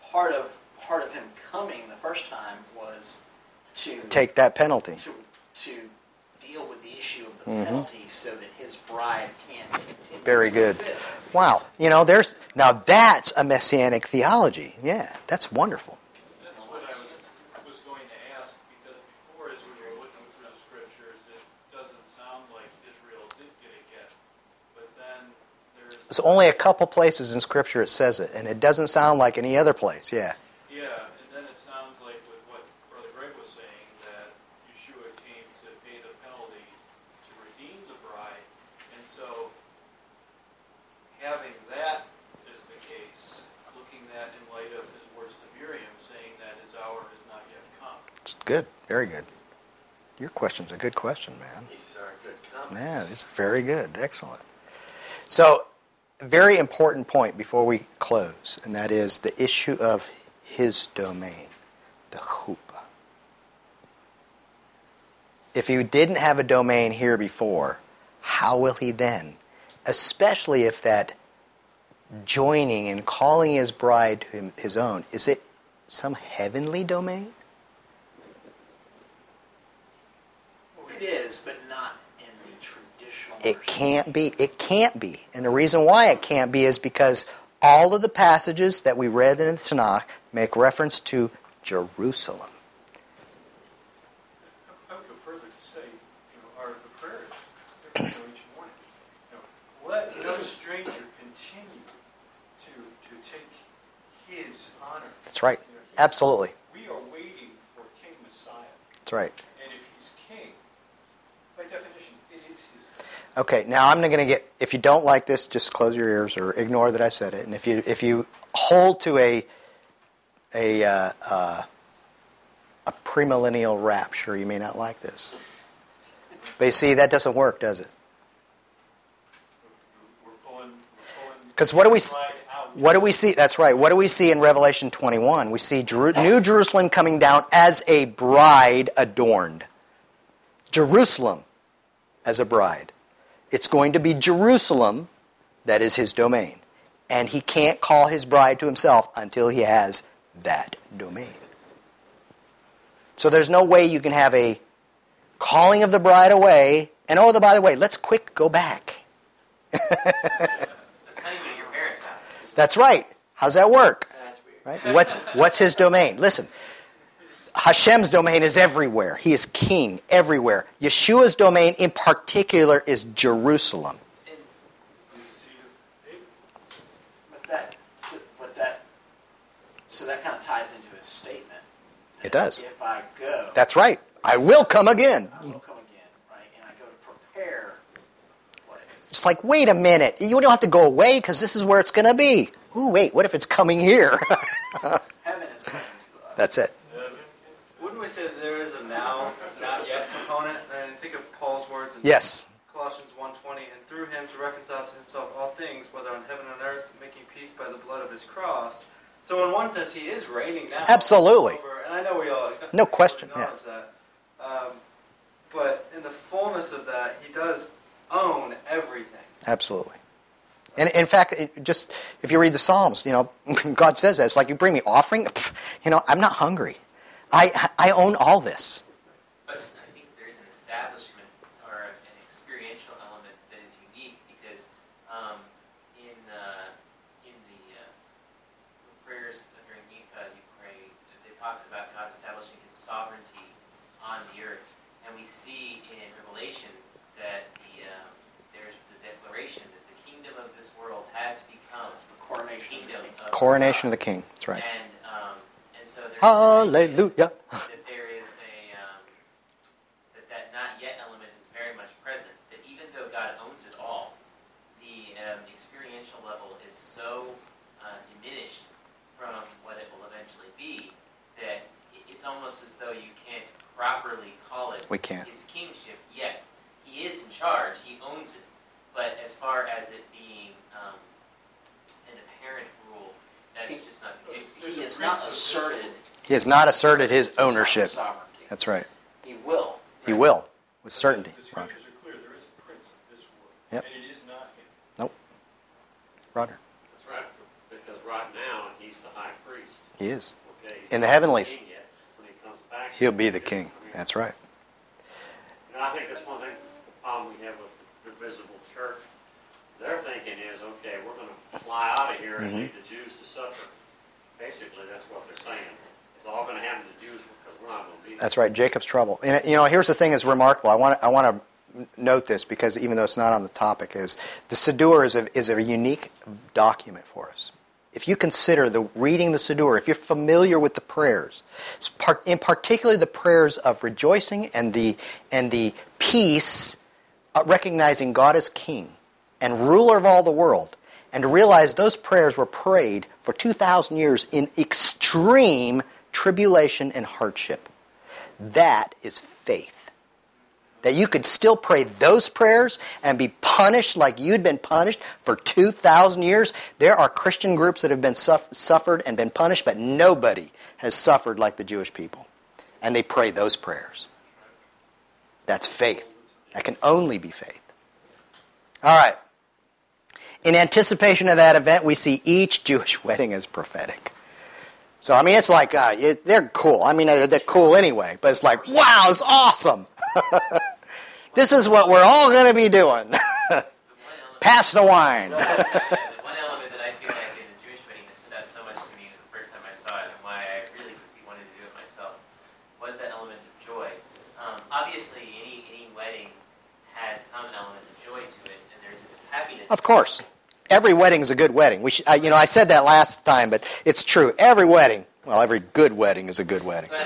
Speaker 6: part of part of him coming the first time was to
Speaker 2: Take that penalty.
Speaker 6: to to deal with the issue of the
Speaker 2: Mhm.
Speaker 6: penalty so that his bride can continue
Speaker 2: Very
Speaker 6: to
Speaker 2: good.
Speaker 6: exist.
Speaker 2: Wow. You know, there's now that's a messianic theology. Yeah, that's wonderful.
Speaker 3: That's what I was, was going to ask, because before, as we were looking through the scriptures, it doesn't sound like Israel did get a get. But then there's.
Speaker 2: There's only a couple places in Scripture it says it, and it doesn't sound like any other place. Yeah.
Speaker 3: Yeah, and then it sounds like with what Brother Greg was saying, that Yeshua came to pay the penalty to redeem the bride. And so, having that as the case, looking at in light of his words to Miriam, saying that his hour has not yet come.
Speaker 2: It's good. Very good. Your question's a good question, man.
Speaker 5: These are good comments.
Speaker 2: Yeah, it's very good. Excellent. So, a very important point before we close, and that is the issue of his domain, the chuppah. If he didn't have a domain here before, how will he then? Especially if that joining and calling his bride to his own, is it some heavenly domain?
Speaker 6: It is, but not.
Speaker 2: It can't be. It can't be. And the reason why it can't be is because all of the passages that we read in the Tanakh make reference to Jerusalem.
Speaker 3: I would go further to say, you know, are prayers that we know each morning. Let no stranger continue to to take his honor.
Speaker 2: That's right.
Speaker 3: You know, he-
Speaker 2: Absolutely.
Speaker 3: We are waiting for King Messiah,
Speaker 2: That's right.
Speaker 3: and if he's king, by definition, it is his.
Speaker 2: Okay, now I'm going to get. If you don't like this, just close your ears or ignore that I said it. And if you if you hold to a a, uh, uh, a premillennial rapture. You may not like this. But you see, that doesn't work, does it?
Speaker 3: We're pulling, we're pulling.
Speaker 2: 'Cause what do we. What do we see? That's right. What do we see in Revelation 21? We see Jeru- New Jerusalem coming down as a bride adorned. Jerusalem as a bride. It's going to be Jerusalem that is his domain. And he can't call his bride to himself until he has that domain. So there's no way you can have a calling of the bride away, and oh, by the way, let's quick go back. <laughs>
Speaker 4: That's honeymoon at your parents' house.
Speaker 2: That's right. How's that work?
Speaker 6: That's weird.
Speaker 2: Right? What's what's his domain? Listen. Hashem's domain is everywhere. He is king everywhere. Yeshua's domain in particular is Jerusalem.
Speaker 4: And
Speaker 3: The seed of David.
Speaker 6: But that, so, but that, so that kind of ties into his statement.
Speaker 2: It does.
Speaker 6: If I go,
Speaker 2: That's right. I will come again.
Speaker 6: I will come again, right? And I go to prepare.
Speaker 2: It's like, wait a minute. You don't have to go away because this is where it's going to be. Ooh, wait, what if it's coming here? <laughs>
Speaker 6: Heaven is coming to us.
Speaker 2: That's it.
Speaker 12: Wouldn't we say that there is a now, not yet component? And think of Paul's words in
Speaker 2: Yes.
Speaker 12: Colossians 1.20, and through him to reconcile to himself all things, whether on heaven and earth, making peace by the blood of his cross. So in one sense, he is reigning now.
Speaker 2: Absolutely.
Speaker 12: Over, and I know we all
Speaker 2: No question, yeah.
Speaker 12: that. Um, but in the fullness of that, he does own everything.
Speaker 2: Absolutely. And in fact, it just if you read the Psalms, you know, <laughs> God says that. It's like you bring me offering, <laughs> you know, I'm not hungry. I, I own all this.
Speaker 4: But I think there's an establishment or an experiential element that is unique because um, in uh, in the uh, prayers during Nikah, you pray. It talks about God establishing His sovereignty on the earth, and we see in Revelation that the um, there's the declaration that the kingdom of this world has become
Speaker 6: It's the coronation of the king.
Speaker 4: of
Speaker 2: Coronation of
Speaker 4: God.
Speaker 2: the King. That's right.
Speaker 4: And um, and so there's
Speaker 2: Hallelujah.
Speaker 4: that there is a um, that that not yet element is very much present. That even though God owns it all, the um, experiential level is so uh, diminished from what it will eventually be that it's almost as though you can't properly call it
Speaker 2: We can't.
Speaker 4: his kingship yet. He is in charge. He owns it. But as far as it being um, an apparent that's
Speaker 6: He-
Speaker 4: just not the case.
Speaker 6: He has not asserted
Speaker 2: He has not asserted his
Speaker 6: his
Speaker 2: ownership.
Speaker 6: sovereignty.
Speaker 2: That's right.
Speaker 6: He will.
Speaker 2: He will, with certainty.
Speaker 3: The
Speaker 2: Roger.
Speaker 3: are clear. There is a prince of this world.
Speaker 2: Yep.
Speaker 3: And it is not him. Nope.
Speaker 2: Roger.
Speaker 13: That's right, because right now, he's the high priest,
Speaker 2: He is.
Speaker 13: okay?
Speaker 2: In the heavenlies.
Speaker 13: king yet. When he comes back.
Speaker 2: He'll be the king.
Speaker 13: I mean,
Speaker 2: That's right.
Speaker 13: And I think that's one thing, the problem we have with the visible church. Their thinking is, okay, we're gonna fly out of here and
Speaker 2: Mhm.
Speaker 13: leave the Jews to suffer. Basically, that's what they're saying. It's all gonna happen to the Jews because we're not gonna be there.
Speaker 2: That's right. Jacob's trouble. And you know, here's the thing that's remarkable. I want to, I want to note this because even though it's not on the topic, is the Siddur is a, is a unique document for us. If you consider the reading the Siddur, if you're familiar with the prayers, part, in particularly the prayers of rejoicing and the and the peace, uh, recognizing God as King and ruler of all the world, and to realize those prayers were prayed for two thousand years in extreme tribulation and hardship. That is faith. That you could still pray those prayers and be punished like you'd been punished for 2,000 years. There are Christian groups that have been suff- suffered and been punished, but nobody has suffered like the Jewish people. And they pray those prayers. That's faith. That can only be faith. All right. In anticipation of that event, we see each Jewish <laughs> wedding as prophetic. So, I mean, it's like, uh, it, they're cool. I mean, they're, they're cool anyway, but it's like, wow, it's awesome. <laughs> this is what we're all going to be doing.
Speaker 4: The one element-
Speaker 2: Pass the wine.
Speaker 4: the one element that I feel like in the Jewish wedding that stood out so much to me the first time I saw it and why I really quickly wanted to do it myself was that element of joy. Um, obviously, any, any wedding has some element of joy to it, and there's happiness.
Speaker 2: Of course every wedding is a good wedding. We should, I, you know, I said that last time, but it's true. Every wedding, well, every good wedding is a good wedding. <laughs>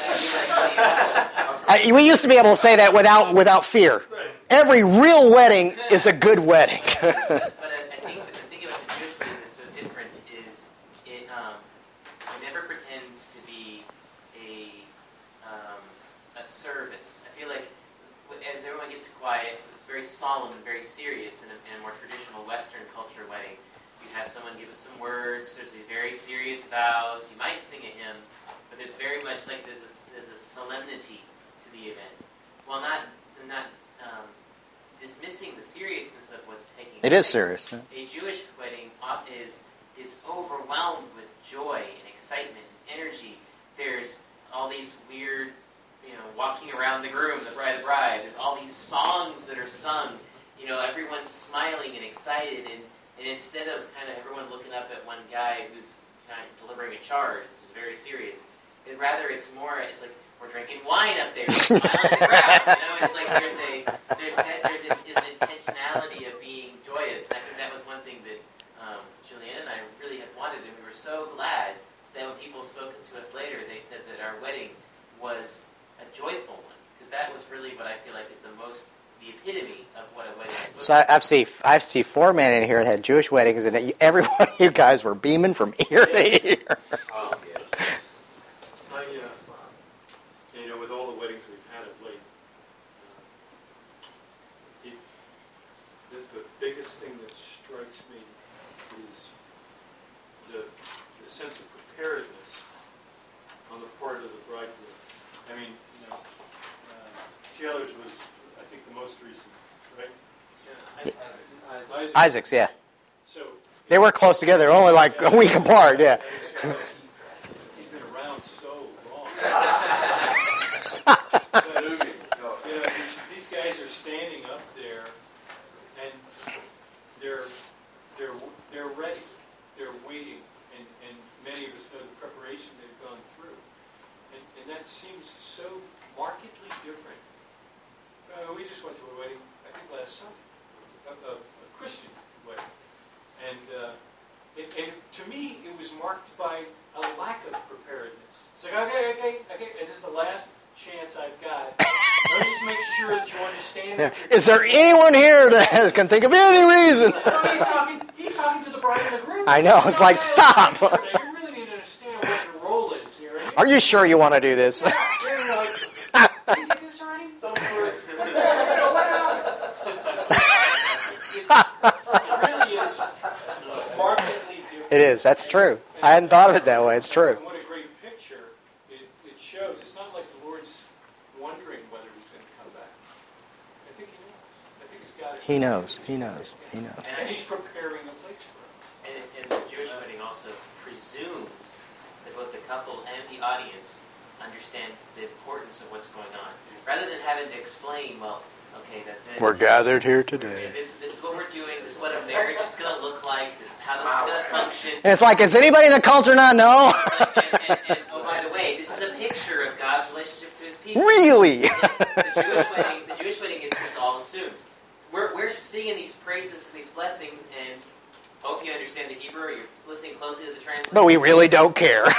Speaker 4: I,
Speaker 2: we used to be able to say that without without fear. Every real wedding is a good wedding. <laughs>
Speaker 4: service. I feel like that everyone thing about the Jewish wedding that's so different is it, it never pretends to it's quiet. It's very solemn and very serious in a, in a more traditional Western culture wedding. You have someone give us some words. There's a very serious vows. You might sing a hymn, but there's very much like there's a, there's a solemnity to the event, while not not um, dismissing the seriousness of what's taking
Speaker 2: It
Speaker 4: place.
Speaker 2: is serious. yeah.
Speaker 4: A Jewish wedding is is overwhelmed with joy and excitement and energy. There's all these weird, you know, walking around the groom, the bride, the bride. There's all these songs that are sung. You know, everyone's smiling and excited, and, and instead of kind of everyone looking up at one guy who's kind of delivering a charge, this is very serious. It, rather, it's more. It's like we're drinking wine up there, smiling crowd. You know, it's like there's a there's there's, a, an intentionality of being joyous. And I think that was one thing that um, Julianne and I really had wanted, and we were so glad that when people spoke to us later, they said that our wedding was a joyful one, because that was really what I feel like is the most, the epitome of what a wedding is
Speaker 2: So I, I've seen I've seen four men in here that had Jewish weddings, and every <laughs> one of you guys were beaming from ear to ear.
Speaker 13: Oh, yes.
Speaker 3: I, uh, you know, with all the weddings we've had of late, uh, it, the, the biggest thing that strikes me is the, the sense of preparedness on the part of the bridegroom. I mean, you know, uh, Taylor's was, I think, the most recent, right? Isaac.
Speaker 2: Isaac's, yeah.
Speaker 3: So.
Speaker 2: They were close together, only like a week apart, yeah. <laughs>
Speaker 3: He's been around so long. But, you know, these, these guys are standing up there, and they're they're they're ready. They're waiting, and, and many of us know the preparation they've gone through, and, and that seems so markedly different. Uh, we just went to a wedding, I think last Sunday, a, a, a Christian wedding, and. Uh, and, and to me, it was marked by a lack of preparedness. It's like, okay, okay, okay, and this is the last chance I've got. Let me just make sure that you understand.
Speaker 2: Yeah.
Speaker 3: what you're
Speaker 2: Is there anyone here that can think of any reason?
Speaker 3: He's talking. He's talking to the bride the groom.
Speaker 2: I know, it's like,
Speaker 3: He's talking to
Speaker 2: stop.
Speaker 3: You really need to understand what your role is here. And
Speaker 2: Are you sure you want to do this?
Speaker 3: They're like, "You did this already? Don't worry. <laughs> What happened?" <laughs> It really is markedly different.
Speaker 2: It is, that's true. I hadn't thought of it that way, it's true.
Speaker 3: And what a great picture it, it shows. It's not like the Lord's wondering whether he's going to come back. I think he knows. I think he's got it.
Speaker 2: He knows, he knows, he knows.
Speaker 3: And he's preparing a place for us.
Speaker 4: And, and the Jewish wedding also presumes that both the couple and the audience understand the importance of what's going on, rather than having to explain, well, okay, that that-
Speaker 2: We're gathered here today.
Speaker 4: This, this is what we're doing. This is what a marriage is going to look like. This is how this is going to function.
Speaker 2: And it's like, does anybody in the culture not know?
Speaker 4: and, and, <laughs> and, oh, by the way, this is a picture of God's relationship to His people.
Speaker 2: Really?
Speaker 4: the Jewish wedding, the Jewish wedding is, is all assumed. We're, we're singing these praises and these blessings, and hope you understand the Hebrew, or you're listening closely to the translation.
Speaker 2: But we really don't care. <laughs>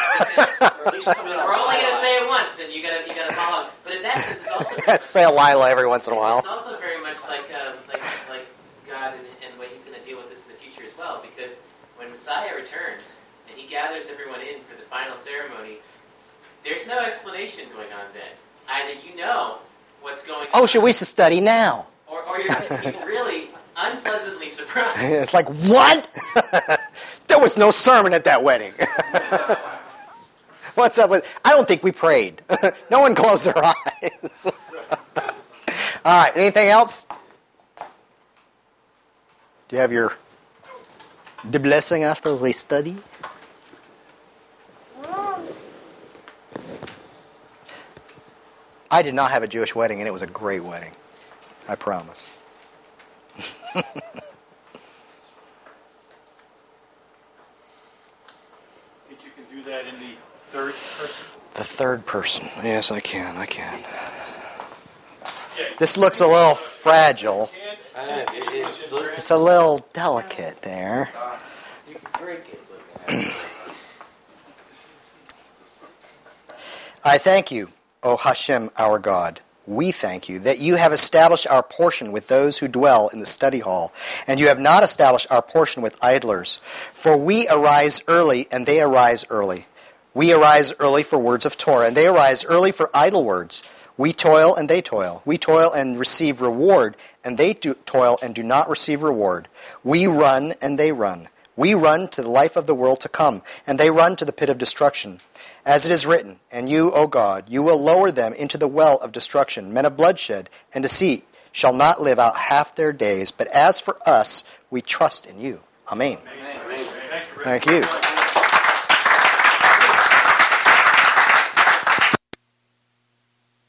Speaker 6: Or at least coming out
Speaker 4: We're only going to say it once, and you got to you got to follow. But in that sense, it's also <laughs>
Speaker 2: Say a Lila every once in a while.
Speaker 4: It's also very much like um, like like God and, and the way He's going to deal with this in the future as well. Because when Messiah returns and He gathers everyone in for the final ceremony, there's no explanation going on then. Either you know what's going on,
Speaker 2: Oh, should we study now?
Speaker 4: or, or you're going to be really unpleasantly surprised. <laughs>
Speaker 2: It's like, what? <laughs> there was no sermon at that wedding. <laughs> What's up with? I don't think we prayed. no one closed their eyes. All right. Anything else? Do you have your the blessing after we study? I did not have a Jewish wedding, and it was a great wedding. I promise.
Speaker 3: Think you can do that in the third person?
Speaker 2: The third person. Yes, I can. I can. This looks a little fragile.
Speaker 3: Can't-
Speaker 11: it- it looks-
Speaker 2: It's a little delicate there.
Speaker 11: You can break it, but-
Speaker 2: I thank you, O Hashem, our God. We thank you that you have established our portion with those who dwell in the study hall, and you have not established our portion with idlers. For we arise early, and they arise early. We arise early for words of Torah, and they arise early for idle words. We toil and they toil. We toil and receive reward, and they toil and do not receive reward. We run and they run. We run to the life of the world to come, and they run to the pit of destruction. As it is written, And you, O God, you will lower them into the well of destruction. Men of bloodshed and deceit shall not live out half their days, but as for us, we trust in you. Amen.
Speaker 3: Thank you,
Speaker 2: Thank you.